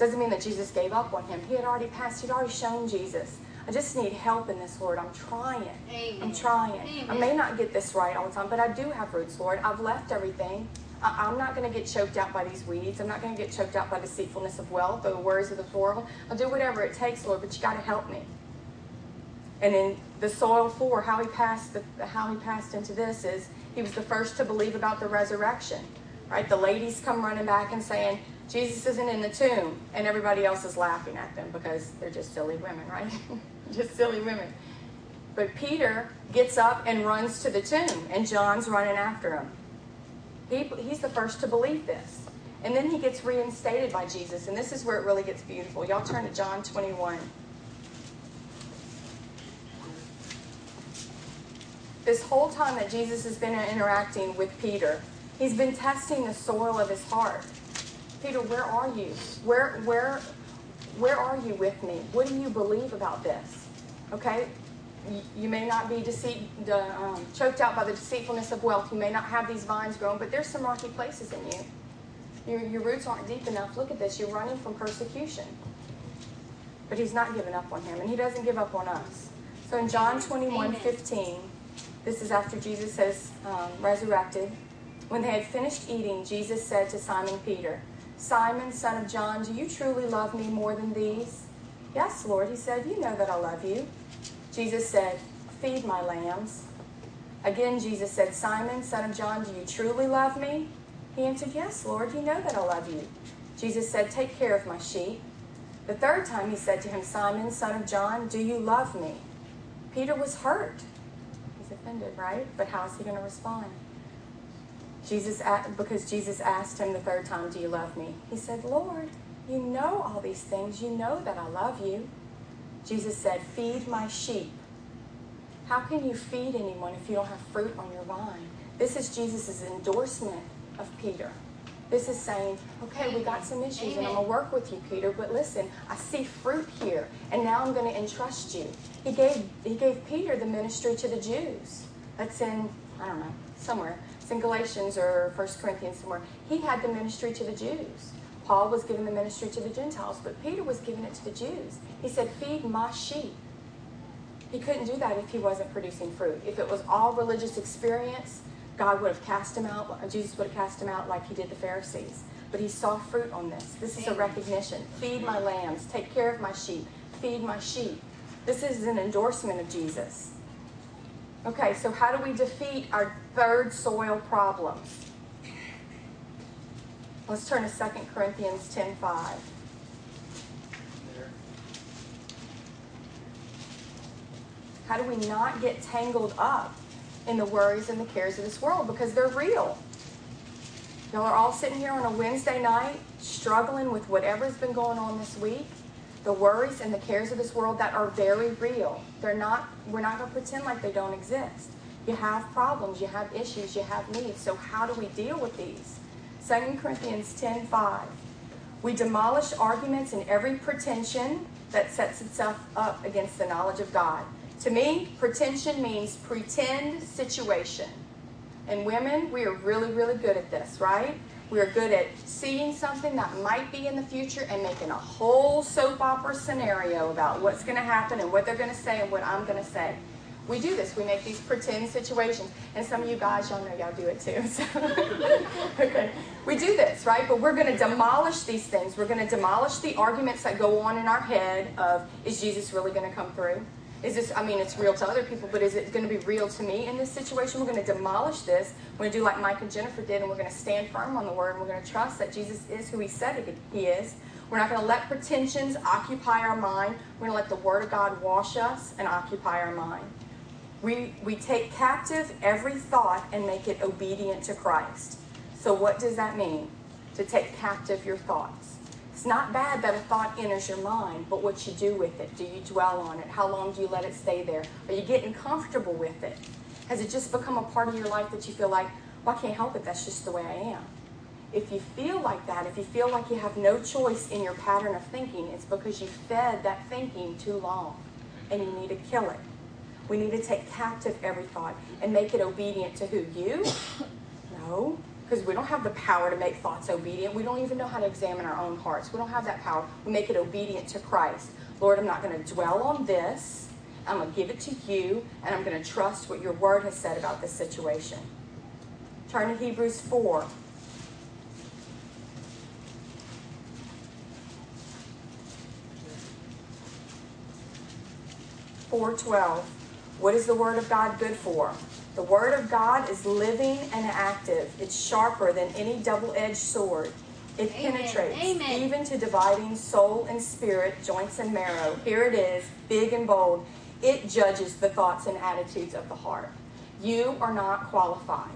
doesn't mean that Jesus gave up on him. He had already passed, he'd already shown Jesus. I just need help in this, Lord. I'm trying. Amen. I'm trying. Amen. I may not get this right all the time, but I do have roots, Lord. I've left everything. I- I'm not going to get choked out by these weeds. I'm not going to get choked out by deceitfulness of wealth or the worries of the world. I'll do whatever it takes, Lord, but you got to help me. And in the soil four, how he passed the, how he passed into this is he was the first to believe about the resurrection. Right? The ladies come running back and saying, Jesus isn't in the tomb, and everybody else is laughing at them because they're just silly women, right? just silly women. But Peter gets up and runs to the tomb, and John's running after him. He, he's the first to believe this. And then he gets reinstated by Jesus, and this is where it really gets beautiful. Y'all turn to John 21. This whole time that Jesus has been interacting with Peter, he's been testing the soil of his heart. Peter, where are you? Where, where, where are you with me? What do you believe about this? Okay, you, you may not be deceit, um, choked out by the deceitfulness of wealth. You may not have these vines growing, but there's some rocky places in you. Your, your roots aren't deep enough. Look at this. You're running from persecution. But he's not giving up on him, and he doesn't give up on us. So in John 21 15, this is after Jesus has um, resurrected. When they had finished eating, Jesus said to Simon Peter, Simon, son of John, do you truly love me more than these? Yes, Lord, he said, You know that I love you. Jesus said, Feed my lambs. Again, Jesus said, Simon, son of John, do you truly love me? He answered, Yes, Lord, you know that I love you. Jesus said, Take care of my sheep. The third time he said to him, Simon, son of John, do you love me? Peter was hurt. He's offended, right? But how is he going to respond? Jesus, because Jesus asked him the third time, Do you love me? He said, Lord, you know all these things. You know that I love you. Jesus said, Feed my sheep. How can you feed anyone if you don't have fruit on your vine? This is Jesus' endorsement of Peter. This is saying, okay, we got some issues and I'm going to work with you, Peter, but listen, I see fruit here and now I'm going to entrust you. He gave, he gave Peter the ministry to the Jews. That's in, I don't know, somewhere. It's in Galatians or 1 Corinthians somewhere. He had the ministry to the Jews. Paul was given the ministry to the Gentiles, but Peter was giving it to the Jews. He said, feed my sheep. He couldn't do that if he wasn't producing fruit. If it was all religious experience, God would have cast him out, Jesus would have cast him out like he did the Pharisees. But he saw fruit on this. This is a recognition. Feed my lambs, take care of my sheep, feed my sheep. This is an endorsement of Jesus. Okay, so how do we defeat our third soil problems? Let's turn to 2 Corinthians 10.5. How do we not get tangled up in the worries and the cares of this world? Because they're real. Y'all are all sitting here on a Wednesday night struggling with whatever's been going on this week. The worries and the cares of this world that are very real. They're not, we're not going to pretend like they don't exist. You have problems, you have issues, you have needs. So, how do we deal with these? 2 Corinthians 10 5. We demolish arguments and every pretension that sets itself up against the knowledge of God. To me, pretension means pretend situation. And women, we are really, really good at this, right? We are good at seeing something that might be in the future and making a whole soap opera scenario about what's going to happen and what they're going to say and what I'm going to say. We do this. We make these pretend situations. And some of you guys, y'all know y'all do it too. So. okay. We do this, right? But we're going to demolish these things. We're going to demolish the arguments that go on in our head of, is Jesus really going to come through? Is this, I mean, it's real to other people, but is it going to be real to me in this situation? We're going to demolish this. We're going to do like Mike and Jennifer did, and we're going to stand firm on the word, and we're going to trust that Jesus is who he said he is. We're not going to let pretensions occupy our mind. We're going to let the word of God wash us and occupy our mind. We, we take captive every thought and make it obedient to Christ. So, what does that mean? To take captive your thoughts. It's not bad that a thought enters your mind, but what you do with it. Do you dwell on it? How long do you let it stay there? Are you getting comfortable with it? Has it just become a part of your life that you feel like, well, I can't help it, that's just the way I am? If you feel like that, if you feel like you have no choice in your pattern of thinking, it's because you fed that thinking too long and you need to kill it. We need to take captive every thought and make it obedient to who? You? No because we don't have the power to make thoughts obedient. We don't even know how to examine our own hearts. We don't have that power. We make it obedient to Christ. Lord, I'm not going to dwell on this. I'm going to give it to you, and I'm going to trust what your word has said about this situation. Turn to Hebrews 4. Four twelve. What is the word of God good for? The Word of God is living and active. It's sharper than any double edged sword. It Amen. penetrates Amen. even to dividing soul and spirit, joints and marrow. Here it is, big and bold. It judges the thoughts and attitudes of the heart. You are not qualified.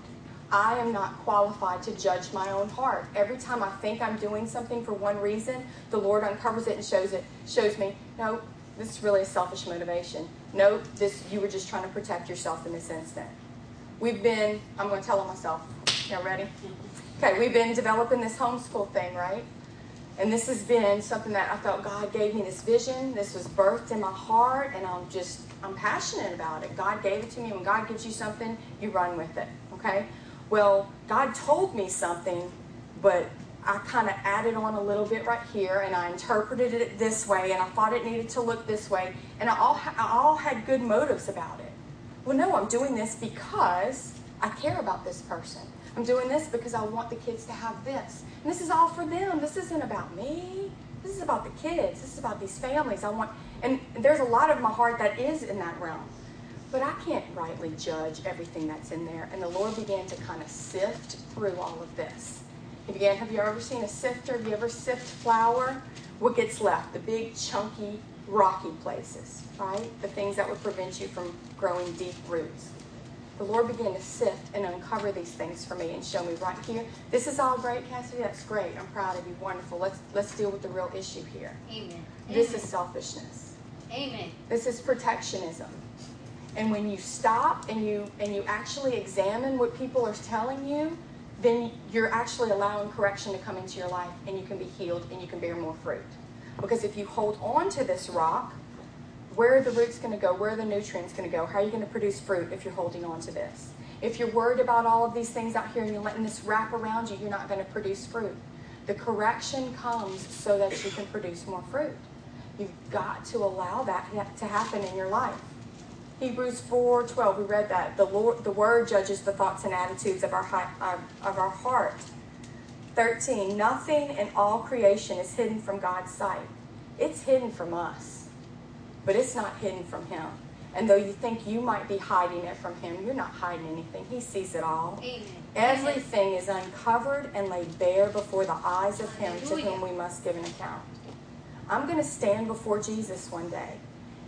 I am not qualified to judge my own heart. Every time I think I'm doing something for one reason, the Lord uncovers it and shows it, shows me, no, this is really a selfish motivation. No, this you were just trying to protect yourself in this instant. We've been, I'm going to tell on myself. Y'all ready? Okay, we've been developing this homeschool thing, right? And this has been something that I felt God gave me this vision. This was birthed in my heart, and I'm just, I'm passionate about it. God gave it to me. When God gives you something, you run with it, okay? Well, God told me something, but I kind of added on a little bit right here, and I interpreted it this way, and I thought it needed to look this way, and I all, I all had good motives about it. Well, no, I'm doing this because I care about this person. I'm doing this because I want the kids to have this. And this is all for them. This isn't about me. This is about the kids. This is about these families. I want, and there's a lot of my heart that is in that realm. But I can't rightly judge everything that's in there. And the Lord began to kind of sift through all of this. He began, have you ever seen a sifter? Have you ever sift flour? What gets left? The big, chunky, rocky places, right? The things that would prevent you from growing deep roots. The Lord began to sift and uncover these things for me and show me right here. This is all great, Cassidi. That's great. I'm proud of you. Wonderful. Let's let's deal with the real issue here. Amen. This Amen. is selfishness. Amen. This is protectionism. And when you stop and you and you actually examine what people are telling you, then you're actually allowing correction to come into your life and you can be healed and you can bear more fruit. Because if you hold on to this rock, where are the roots going to go? Where are the nutrients going to go? How are you going to produce fruit if you're holding on to this? If you're worried about all of these things out here and you're letting this wrap around you, you're not going to produce fruit. The correction comes so that you can produce more fruit. You've got to allow that to happen in your life. Hebrews 4 12, we read that. The, Lord, the Word judges the thoughts and attitudes of our, uh, of our heart. 13, nothing in all creation is hidden from God's sight. It's hidden from us, but it's not hidden from Him. And though you think you might be hiding it from Him, you're not hiding anything. He sees it all. Amen. Everything is uncovered and laid bare before the eyes of Him to whom we must give an account. I'm going to stand before Jesus one day.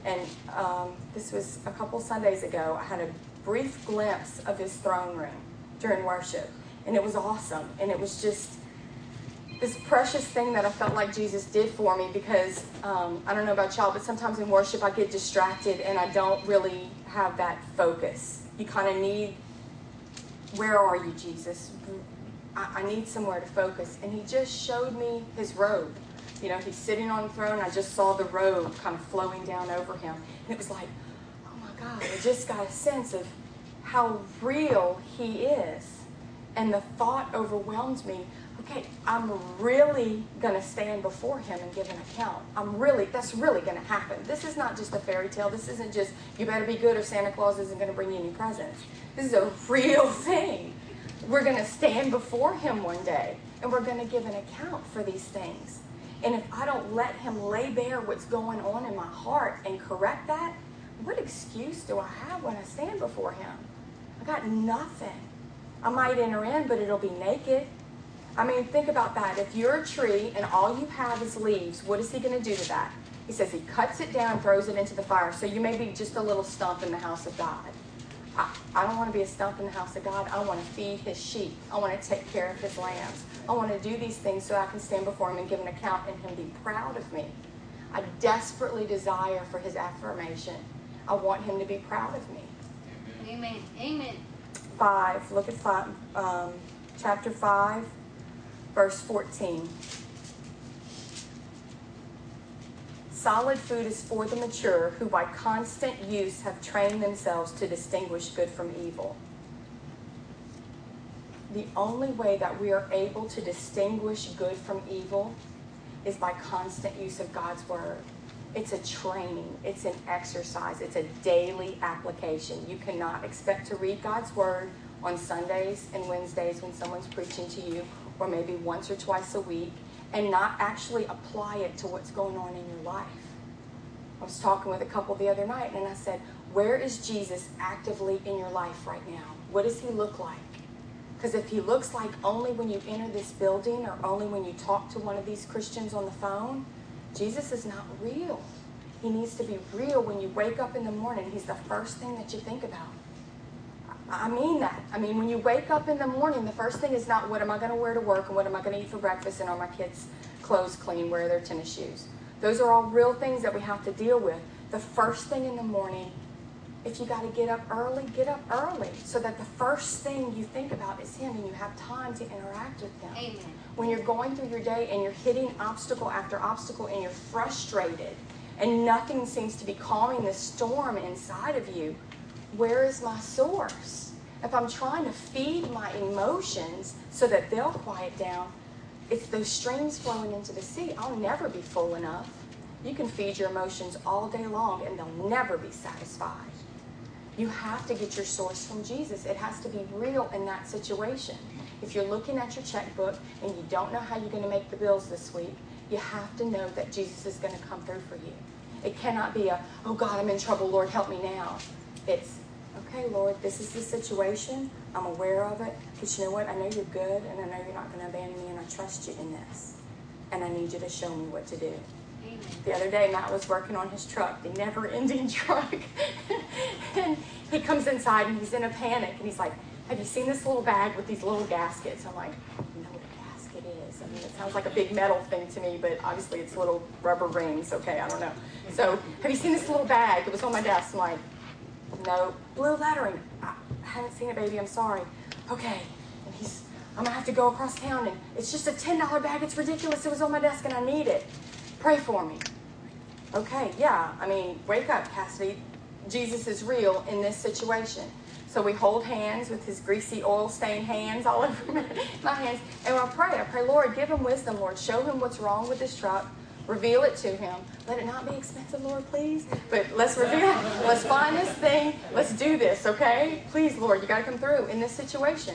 And um, this was a couple Sundays ago. I had a brief glimpse of His throne room during worship. And it was awesome. And it was just this precious thing that I felt like Jesus did for me because um, I don't know about y'all, but sometimes in worship I get distracted and I don't really have that focus. You kind of need, where are you, Jesus? I, I need somewhere to focus. And he just showed me his robe. You know, he's sitting on the throne. I just saw the robe kind of flowing down over him. And it was like, oh my God, I just got a sense of how real he is. And the thought overwhelmed me okay, I'm really going to stand before him and give an account. I'm really, that's really going to happen. This is not just a fairy tale. This isn't just, you better be good or Santa Claus isn't going to bring you any presents. This is a real thing. We're going to stand before him one day and we're going to give an account for these things. And if I don't let him lay bare what's going on in my heart and correct that, what excuse do I have when I stand before him? I got nothing. I might enter in, but it'll be naked. I mean, think about that. If you're a tree and all you have is leaves, what is he going to do to that? He says he cuts it down, throws it into the fire. So you may be just a little stump in the house of God. I, I don't want to be a stump in the house of God. I want to feed his sheep. I want to take care of his lambs. I want to do these things so I can stand before him and give an account and him be proud of me. I desperately desire for his affirmation. I want him to be proud of me. Amen. Amen. 5, look at 5, um, chapter 5, verse 14. Solid food is for the mature who by constant use have trained themselves to distinguish good from evil. The only way that we are able to distinguish good from evil is by constant use of God's word. It's a training, it's an exercise, it's a daily application. You cannot expect to read God's word on Sundays and Wednesdays when someone's preaching to you, or maybe once or twice a week, and not actually apply it to what's going on in your life. I was talking with a couple the other night, and I said, Where is Jesus actively in your life right now? What does he look like? Because if he looks like only when you enter this building or only when you talk to one of these Christians on the phone, Jesus is not real. He needs to be real when you wake up in the morning. He's the first thing that you think about. I mean that. I mean, when you wake up in the morning, the first thing is not what am I going to wear to work and what am I going to eat for breakfast and are my kids' clothes clean, wear their tennis shoes. Those are all real things that we have to deal with. The first thing in the morning, if you got to get up early, get up early so that the first thing you think about is Him and you have time to interact with Him. Amen. When you're going through your day and you're hitting obstacle after obstacle and you're frustrated and nothing seems to be calming the storm inside of you, where is my source? If I'm trying to feed my emotions so that they'll quiet down, it's those streams flowing into the sea. I'll never be full enough. You can feed your emotions all day long and they'll never be satisfied. You have to get your source from Jesus. It has to be real in that situation. If you're looking at your checkbook and you don't know how you're going to make the bills this week, you have to know that Jesus is going to come through for you. It cannot be a, oh God, I'm in trouble, Lord, help me now. It's, okay, Lord, this is the situation. I'm aware of it. But you know what? I know you're good and I know you're not going to abandon me and I trust you in this. And I need you to show me what to do. The other day, Matt was working on his truck, the never ending truck. and he comes inside and he's in a panic and he's like, Have you seen this little bag with these little gaskets? I'm like, You know what a gasket is? I mean, it sounds like a big metal thing to me, but obviously it's little rubber rings. Okay, I don't know. So, have you seen this little bag? It was on my desk. I'm like, No. Blue lettering. I haven't seen it, baby. I'm sorry. Okay. And he's, I'm to have to go across town and it's just a $10 bag. It's ridiculous. It was on my desk and I need it. Pray for me. Okay, yeah. I mean, wake up, Cassidi. Jesus is real in this situation. So we hold hands with his greasy oil stained hands all over my, hands. And I pray. I pray, Lord, give him wisdom, Lord. Show him what's wrong with this truck. Reveal it to him. Let it not be expensive, Lord, please. But let's reveal it. Let's find this thing. Let's do this, okay? Please, Lord, you got to come through in this situation.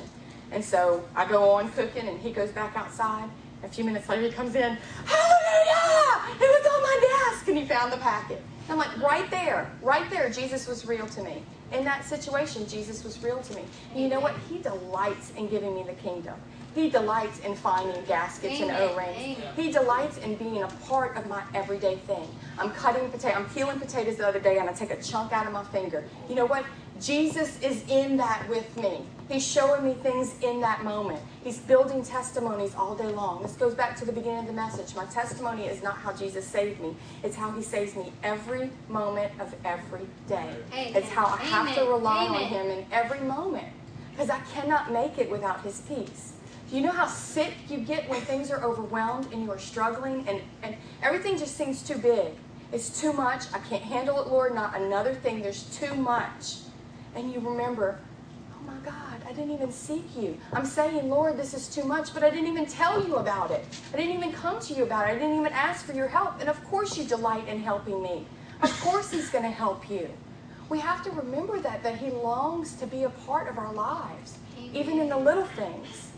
And so I go on cooking, and he goes back outside. A few minutes later, he comes in. Hallelujah! It was on my desk, and he found the packet. I'm like, right there, right there, Jesus was real to me. In that situation, Jesus was real to me. And you know what? He delights in giving me the kingdom. He delights in finding gaskets and O-rings. Amen. He delights in being a part of my everyday thing. I'm cutting potato. I'm peeling potatoes the other day, and I take a chunk out of my finger. You know what? Jesus is in that with me. He's showing me things in that moment. He's building testimonies all day long. This goes back to the beginning of the message. My testimony is not how Jesus saved me. It's how he saves me every moment of every day. Amen. It's how I have to Amen. rely on him in every moment. Because I cannot make it without his peace. Do you know how sick you get when things are overwhelmed and you are struggling and, and everything just seems too big? It's too much. I can't handle it, Lord. Not another thing. There's too much. And you remember, oh my God, I didn't even seek you. I'm saying, Lord, this is too much, but I didn't even tell you about it. I didn't even come to you about it. I didn't even ask for your help. And of course, you delight in helping me. Of course, He's going to help you. We have to remember that, that He longs to be a part of our lives, even in the little things.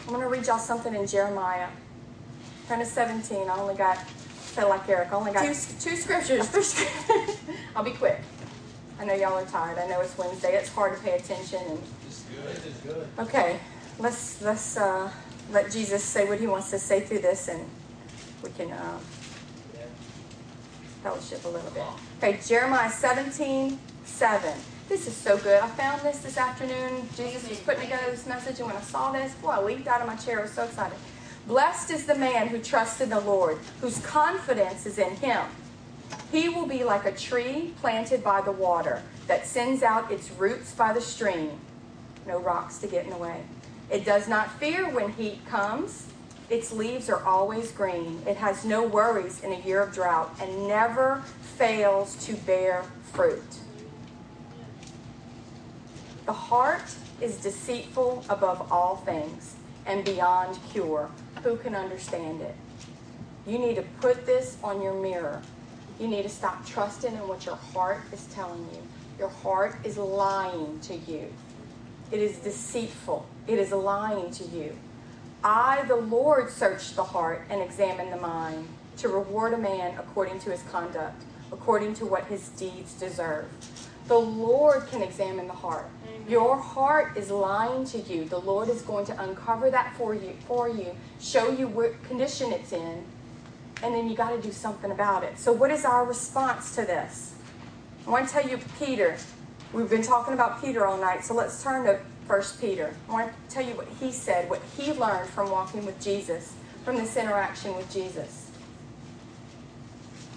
I'm going to read y'all something in Jeremiah. Kind of 17. I only got, feel like Eric, I only got two, two scriptures. I'll be quick. I know y'all are tired. I know it's Wednesday. It's hard to pay attention. And it's good. It's good. okay, let's let's uh, let Jesus say what He wants to say through this, and we can um, fellowship a little bit. Okay, Jeremiah 17, 7. This is so good. I found this this afternoon. Jesus was putting together this message, and when I saw this, boy, I leaped out of my chair. I was so excited. Blessed is the man who trusts in the Lord, whose confidence is in him. He will be like a tree planted by the water that sends out its roots by the stream. No rocks to get in the way. It does not fear when heat comes. Its leaves are always green. It has no worries in a year of drought and never fails to bear fruit. The heart is deceitful above all things and beyond cure. Who can understand it? You need to put this on your mirror. You need to stop trusting in what your heart is telling you. Your heart is lying to you. It is deceitful. It is lying to you. I, the Lord, search the heart and examine the mind to reward a man according to his conduct, according to what his deeds deserve. The Lord can examine the heart. Your heart is lying to you. The Lord is going to uncover that for you, for you, show you what condition it's in, and then you got to do something about it. So, what is our response to this? I want to tell you, Peter. We've been talking about Peter all night, so let's turn to First Peter. I want to tell you what he said, what he learned from walking with Jesus, from this interaction with Jesus.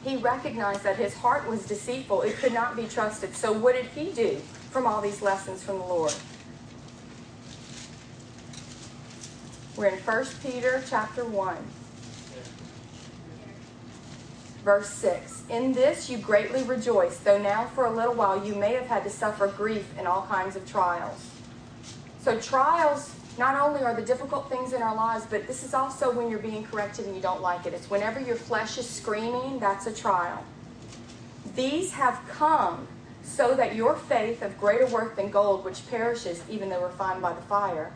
He recognized that his heart was deceitful; it could not be trusted. So, what did he do from all these lessons from the Lord? We're in First Peter chapter one. Verse 6 In this you greatly rejoice, though now for a little while you may have had to suffer grief in all kinds of trials. So, trials not only are the difficult things in our lives, but this is also when you're being corrected and you don't like it. It's whenever your flesh is screaming, that's a trial. These have come so that your faith of greater worth than gold, which perishes even though refined by the fire,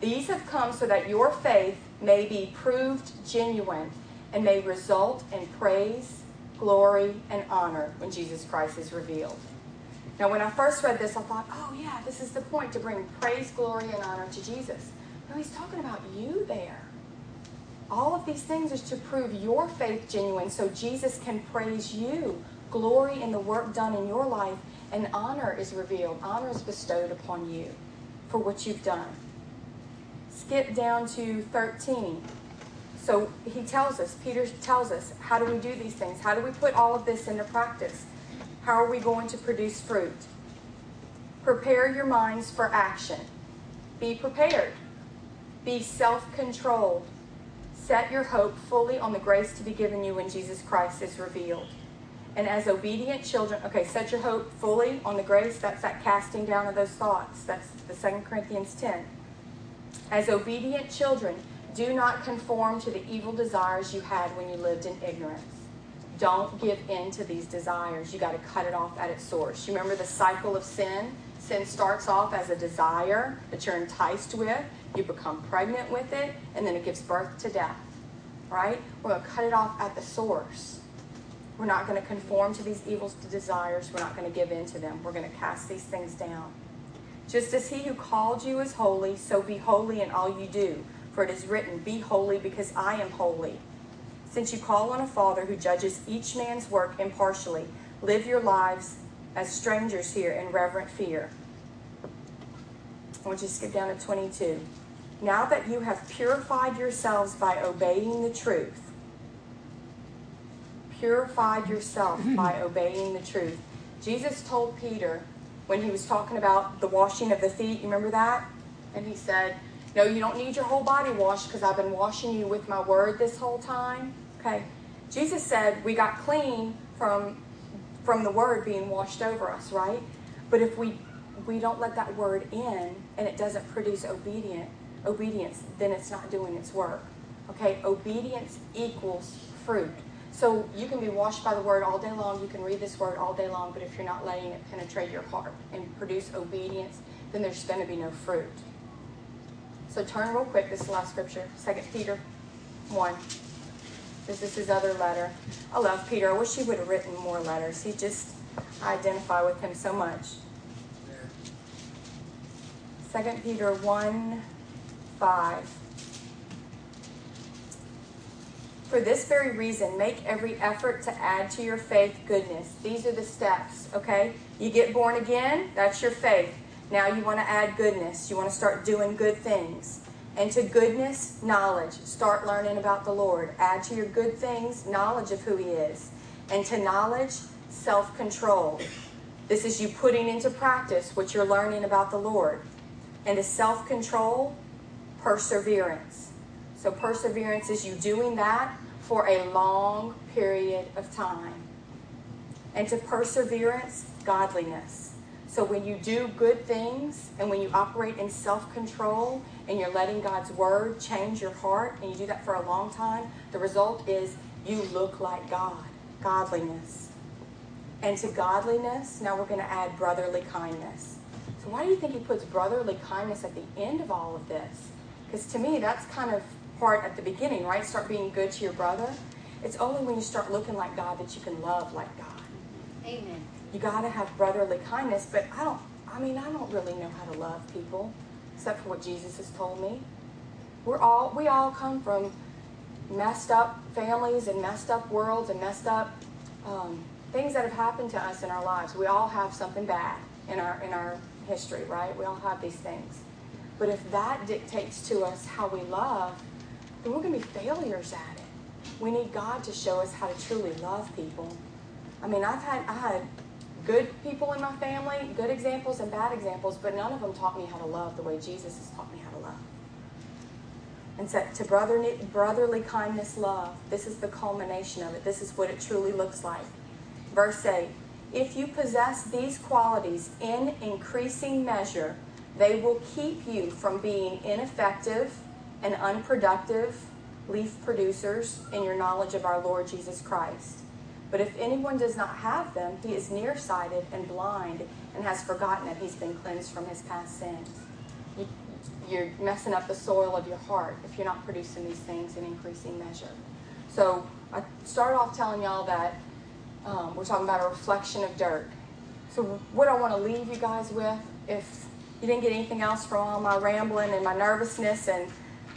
these have come so that your faith may be proved genuine and may result in praise, glory, and honor when Jesus Christ is revealed. Now, when I first read this, I thought, oh, yeah, this is the point to bring praise, glory, and honor to Jesus. No, he's talking about you there. All of these things is to prove your faith genuine so Jesus can praise you. Glory in the work done in your life, and honor is revealed. Honor is bestowed upon you for what you've done. Skip down to 13. So he tells us, Peter tells us, how do we do these things? How do we put all of this into practice? How are we going to produce fruit? Prepare your minds for action. Be prepared. Be self controlled. Set your hope fully on the grace to be given you when Jesus Christ is revealed. And as obedient children, okay, set your hope fully on the grace. That's that casting down of those thoughts. That's the 2 Corinthians 10. As obedient children, Do not conform to the evil desires you had when you lived in ignorance. Don't give in to these desires. You got to cut it off at its source. You remember the cycle of sin? Sin starts off as a desire that you're enticed with, you become pregnant with it, and then it gives birth to death. Right? We're going to cut it off at the source. We're not going to conform to these evil desires. We're not going to give in to them. We're going to cast these things down. Just as he who called you is holy, so be holy in all you do. For it is written, Be holy because I am holy. Since you call on a Father who judges each man's work impartially, live your lives as strangers here in reverent fear. I want you to skip down to 22. Now that you have purified yourselves by obeying the truth, purified yourself by obeying the truth. Jesus told Peter when he was talking about the washing of the feet, you remember that? And he said, No, you don't need your whole body washed because I've been washing you with my word this whole time. Okay. Jesus said we got clean from from the word being washed over us, right? But if we we don't let that word in and it doesn't produce obedient obedience, then it's not doing its work. Okay? Obedience equals fruit. So you can be washed by the word all day long, you can read this word all day long, but if you're not letting it penetrate your heart and produce obedience, then there's going to be no fruit. So turn real quick, this is the last scripture, 2 Peter 1. This is his other letter. I love Peter. I wish he would have written more letters. He just, I identify with him so much. 2 Peter 1 5. For this very reason, make every effort to add to your faith goodness. These are the steps, okay? You get born again, that's your faith. Now you want to add goodness. You want to start doing good things. And to goodness, knowledge. Start learning about the Lord. Add to your good things knowledge of who He is. And to knowledge, self control. This is you putting into practice what you're learning about the Lord. And to self control, perseverance. So, perseverance is you doing that for a long period of time. And to perseverance, godliness. So, when you do good things and when you operate in self control and you're letting God's word change your heart and you do that for a long time, the result is you look like God. Godliness. And to godliness, now we're going to add brotherly kindness. So, why do you think he puts brotherly kindness at the end of all of this? Because to me, that's kind of part at the beginning, right? Start being good to your brother. It's only when you start looking like God that you can love like God. Amen. You got to have brotherly kindness, but I don't, I mean, I don't really know how to love people except for what Jesus has told me. We're all, we all come from messed up families and messed up worlds and messed up um, things that have happened to us in our lives. We all have something bad in our, in our history, right? We all have these things. But if that dictates to us how we love, then we're going to be failures at it. We need God to show us how to truly love people. I mean, I've had I had good people in my family, good examples and bad examples, but none of them taught me how to love the way Jesus has taught me how to love. And so to brotherly, brotherly kindness, love, this is the culmination of it. This is what it truly looks like. Verse 8 If you possess these qualities in increasing measure, they will keep you from being ineffective and unproductive leaf producers in your knowledge of our Lord Jesus Christ. But if anyone does not have them, he is nearsighted and blind and has forgotten that he's been cleansed from his past sins. You, you're messing up the soil of your heart if you're not producing these things in increasing measure. So I started off telling y'all that um, we're talking about a reflection of dirt. So what I want to leave you guys with, if you didn't get anything else from all my rambling and my nervousness and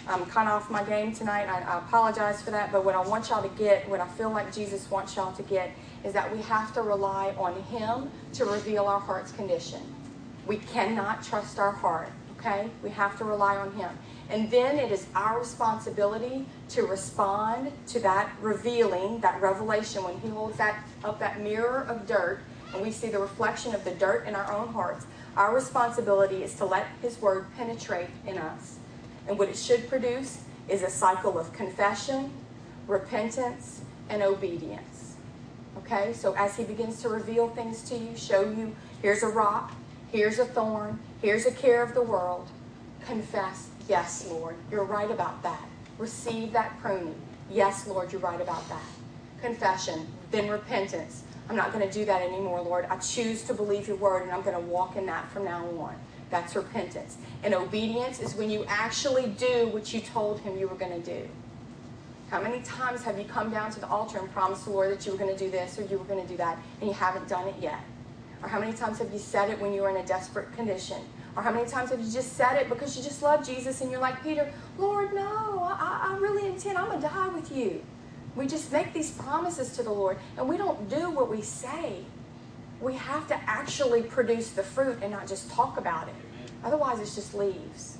I'm kind of off my game tonight. I, I apologize for that. But what I want y'all to get, what I feel like Jesus wants y'all to get, is that we have to rely on Him to reveal our heart's condition. We cannot trust our heart, okay? We have to rely on Him. And then it is our responsibility to respond to that revealing, that revelation, when He holds that up that mirror of dirt and we see the reflection of the dirt in our own hearts. Our responsibility is to let His Word penetrate in us and what it should produce is a cycle of confession, repentance, and obedience. Okay? So as He begins to reveal things to you, show you here's a rock, here's a thorn, here's a care of the world, confess, yes, Lord, you're right about that. receive that pruning. Yes, Lord, you're right about that. Confession, then repentance. I'm not going to do that anymore, Lord. I choose to believe your word and I'm going to walk in that from now on. That's repentance. And obedience is when you actually do what you told him you were going to do. How many times have you come down to the altar and promised the Lord that you were going to do this or you were going to do that and you haven't done it yet? Or how many times have you said it when you were in a desperate condition? Or how many times have you just said it because you just love Jesus and you're like, Peter, Lord, no, I, I really intend, I'm going to die with you. We just make these promises to the Lord and we don't do what we say. We have to actually produce the fruit and not just talk about it. Otherwise, it's just leaves.